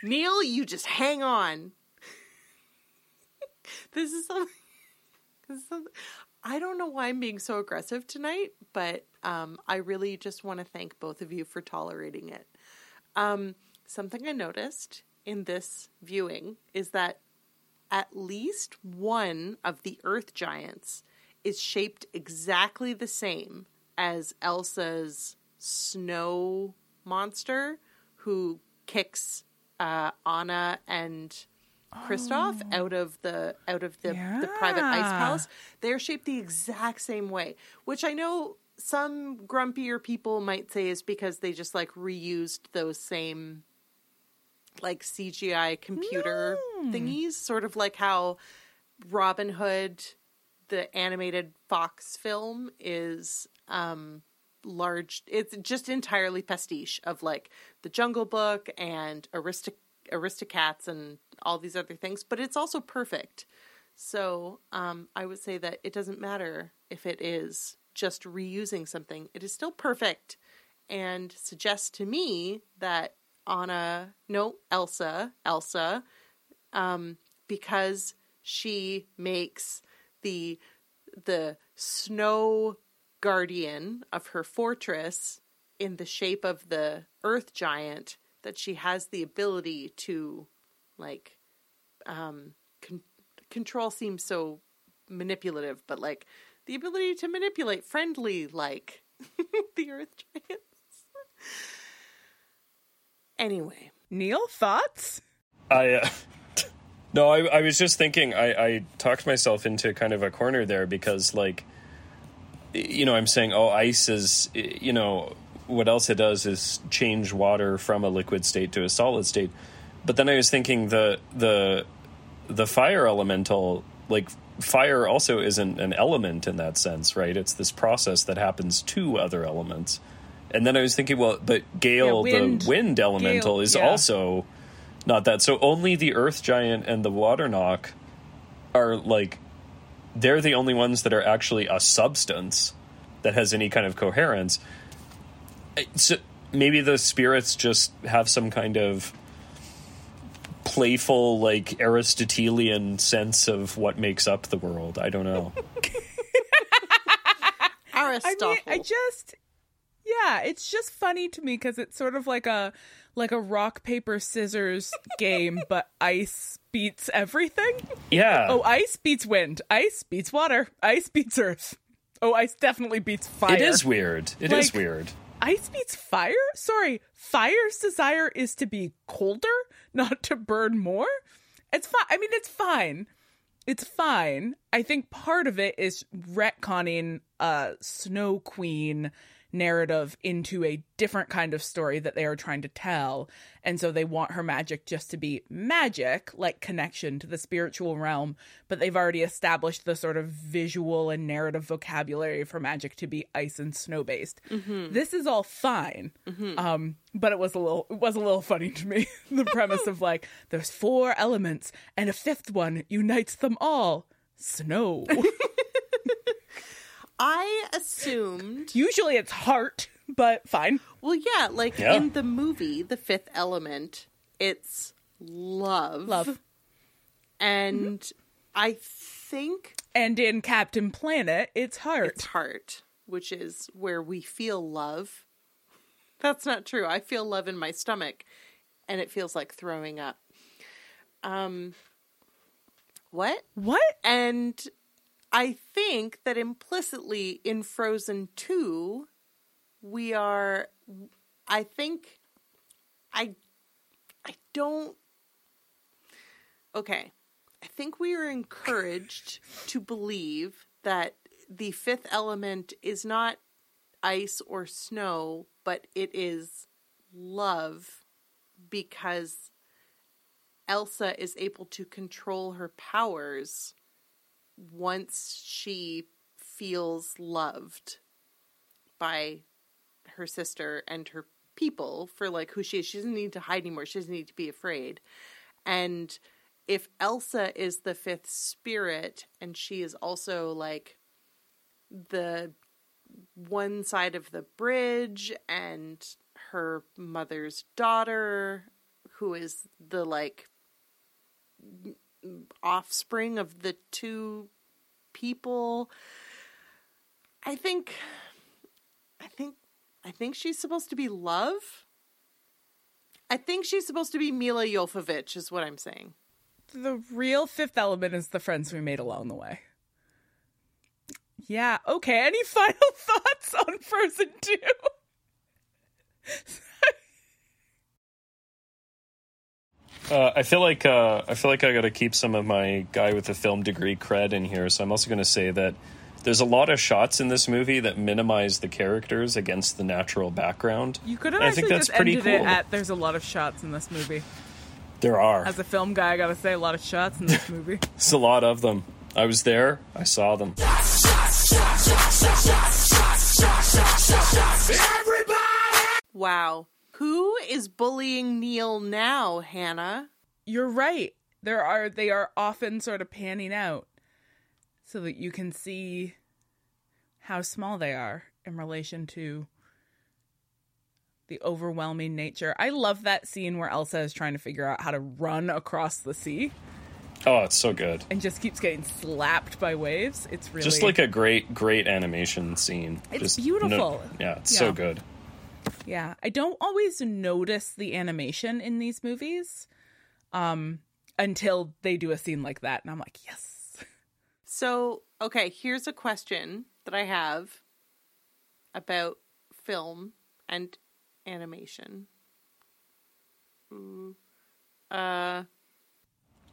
Neil, you just hang on. this is something. This is something. I don't know why I'm being so aggressive tonight, but um, I really just want to thank both of you for tolerating it. Um, something I noticed in this viewing is that at least one of the Earth Giants is shaped exactly the same as Elsa's snow monster, who kicks uh, Anna and Kristoff out of the out of the, the private ice palace. They're shaped the exact same way, which I know some grumpier people might say is because they just like reused those same like CGI computer thingies, sort of like how Robin Hood, the animated Fox film, is um large. It's just entirely pastiche of like the Jungle Book and Aristoc- Aristocats and all these other things, but it's also perfect. So um, I would say that it doesn't matter if it is just reusing something; it is still perfect, and suggests to me that Anna, no Elsa, Elsa, um, because she makes the the snow guardian of her fortress in the shape of the earth giant that she has the ability to like um con- control seems so manipulative but like the ability to manipulate friendly like the earth giants anyway Neil, thoughts? I uh, no, I, I was just thinking. I, I talked myself into kind of a corner there because, like, you know, I'm saying, oh, ice is, you know, what else it does is change water from a liquid state to a solid state. But then I was thinking the the the fire elemental, like fire, also isn't an element in that sense, right? It's this process that happens to other elements. And then I was thinking, well, but Gale, Yeah, wind. the wind elemental, Gale, is yeah. also not that. So only the Earth Giant and the Water Nokk are like they're the only ones that are actually a substance that has any kind of coherence. So maybe the spirits just have some kind of playful, like Aristotelian sense of what makes up the world. I don't know. I Aristotle. mean, I just yeah, it's just funny to me because it's sort of like a like a rock paper scissors game, but ice beats everything. Yeah. Oh, ice beats wind. Ice beats water. Ice beats earth. Oh, ice definitely beats fire. It is weird. It is Like- weird. Ice beats fire? Sorry, fire's desire is to be colder, not to burn more? It's fine. I mean, it's fine. It's fine. I think part of it is retconning uh Snow Queen narrative into a different kind of story that they are trying to tell. And so they want her magic just to be magic, like connection to the spiritual realm, but they've already established the sort of visual and narrative vocabulary for magic to be ice and snow based. This is all fine. Um, but it was a little it was a little funny to me. the premise of like there's four elements and a fifth one unites them all. Snow. I assumed. Usually it's heart, but fine. Well, yeah, like Yeah. in the movie, The Fifth Element, it's love. Love. And I think And in Captain Planet, it's heart. it's heart, which is where we feel love. That's not true. I feel love in my stomach and it feels like throwing up. Um what? what? And I think that implicitly in Frozen 2, we are I think I I don't Okay. I think we are encouraged to believe that the fifth element is not ice or snow, but it is love because Elsa is able to control her powers once she feels loved by her sister and her people for like who she is. She doesn't need to hide anymore. She doesn't need to be afraid. And if Elsa is the fifth spirit and she is also like the one side of the bridge and her mother's daughter who is the like offspring of the two people i think i think i think she's supposed to be love i think she's supposed to be milla jovovich is what i'm saying The real fifth element is the friends we made along the way. Yeah, okay. Any final thoughts on Frozen 2? Uh, I feel like uh, I feel like I got to keep some of my guy with a film degree cred in here. So I'm also going to say that there's a lot of shots in this movie that minimize the characters against the natural background. You could have And I actually think that's just pretty ended cool. it at there's a lot of shots in this movie. there are. As a film guy, I gotta say, a lot of shots in this movie. There's a lot of them. I was there. I saw them. wow who is bullying neil now hannah You're right. There are they are often sort of panning out so that you can see how small they are in relation to the overwhelming nature. I love that scene where Elsa is trying to figure out how to run across the sea Oh, it's so good. and just keeps getting slapped by waves. It's really Just like a great, great animation scene. It's Just beautiful. yeah, it's Yeah. so good. Yeah, I don't always notice the animation in these movies um until they do a scene like that and I'm like, "Yes." So, okay, here's a question that I have about film and animation. Mm, Uh,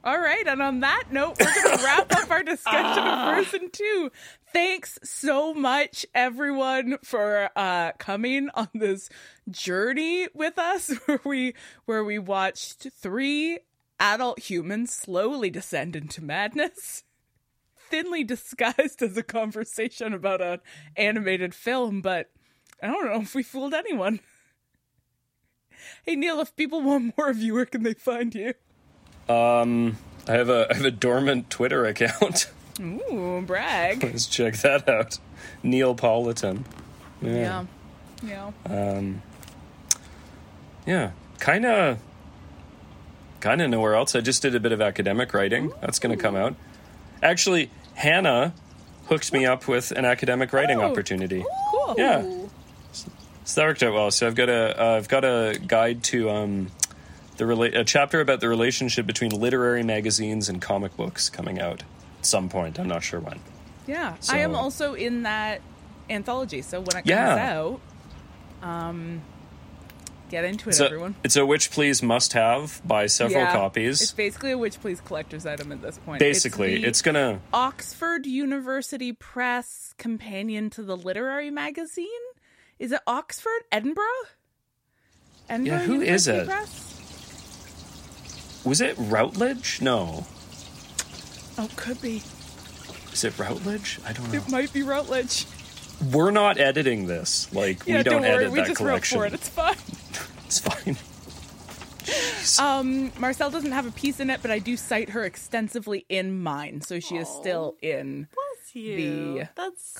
All right, and on that note, we're going to wrap up our discussion of Frozen 2. Thanks so much, everyone, for uh, coming on this journey with us, where we where we watched three adult humans slowly descend into madness, thinly disguised as a conversation about an animated film. But I don't know if we fooled anyone. Hey Neil, if people want more of you, where can they find you? Um, I have a I have a dormant Twitter account. Ooh, brag. Let's check that out. Neapolitan. Yeah. Yeah. Um, yeah, kind of, kind of nowhere else. I just did a bit of academic writing. That's going to come out. Actually, Hannah hooked me up with an academic writing Oh. opportunity. Cool. Yeah. So that worked out well. So I've got a uh, I've got a guide to um, the rela- a chapter about the relationship between literary magazines and comic books coming out some point. I'm not sure when. Yeah. I am also in that anthology, so when it comes out, um get into it It's a, everyone. it's a Witch Please must have. Buy several Yeah. copies. It's basically a Witch Please collector's item at this point. Basically, the it's gonna Oxford University Press companion to the literary magazine. Is it Oxford? Edinburgh? Edinburgh Yeah, who is University it? Press? Was it Routledge? No. Oh, could be. Is it Routledge? I don't know. It might be Routledge. We're not editing this. Like Yeah, we don't, don't worry. edit We that just collection. wrote for it. It's fine. It's fine. Um, Marcelle doesn't have a piece in it, but I do cite her extensively in mine, so she is still in. Bless you. The That's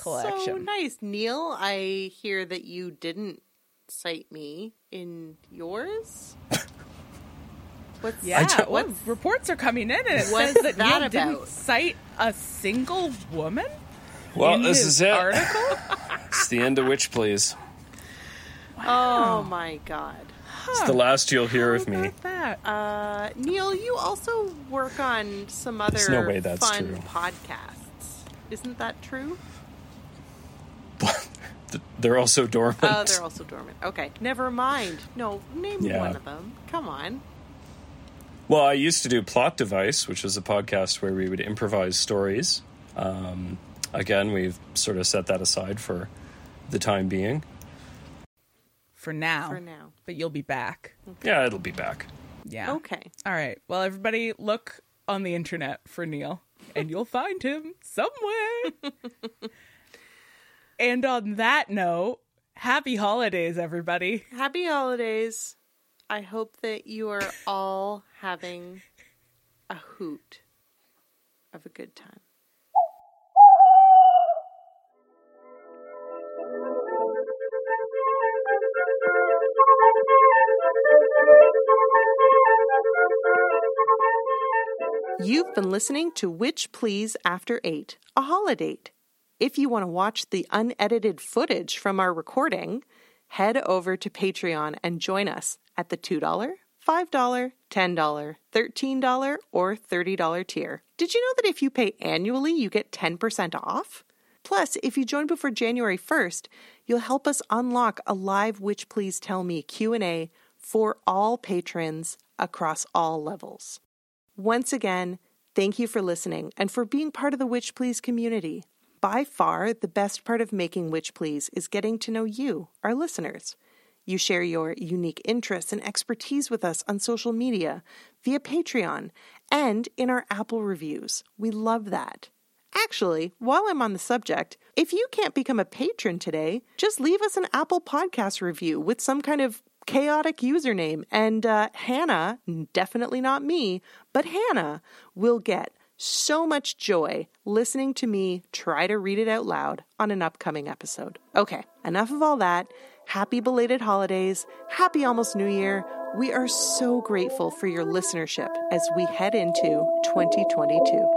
so nice. Neil, I hear that you didn't cite me in yours. What's Yeah, don't- what reports are coming in, and it What's says that, that Neil didn't cite a single woman. Well, in this his is it. Article. It's the end of Witch Please. Oh my god. It's the last you'll hear of me. That. Uh, Neil, you also work on some other There's no way that's fun true. podcasts. Isn't that true? They're also dormant. Oh, they're also dormant. Okay, never mind. No, name Yeah. one of them. Come on. Well, I used to do Plot Device, which was a podcast where we would improvise stories. Um, again, we've sort of set that aside for the time being. For now. For now. But you'll be back. Yeah, it'll be back. Yeah. Okay. All right. Well, everybody, look on the internet for Neil, and you'll find him somewhere. and on that note, happy holidays, everybody. Happy holidays. I hope that you are all having a hoot of a good time. You've been listening to Witch Please After 8, a holiday. If you want to watch the unedited footage from our recording, head over to Patreon and join us at the $2, $5, $10, $13, or $30 tier. Did you know that if you pay annually, you get 10% off? Plus, if you join before January 1st, you'll help us unlock a live Witch Please Tell Me Q&A for all patrons across all levels. Once again, thank you for listening and for being part of the Witch Please community. By far, the best part of making Witch Please is getting to know you, our listeners. You share your unique interests and expertise with us on social media, via Patreon, and in our Apple reviews. We love that. Actually, while I'm on the subject, if you can't become a patron today, just leave us an Apple Podcast review with some kind of chaotic username, and uh, Hannah, definitely not me, but Hannah will get so much joy listening to me try to read it out loud on an upcoming episode. Okay, enough of all that. Happy belated holidays. Happy almost New Year. We are so grateful for your listenership as we head into 2022.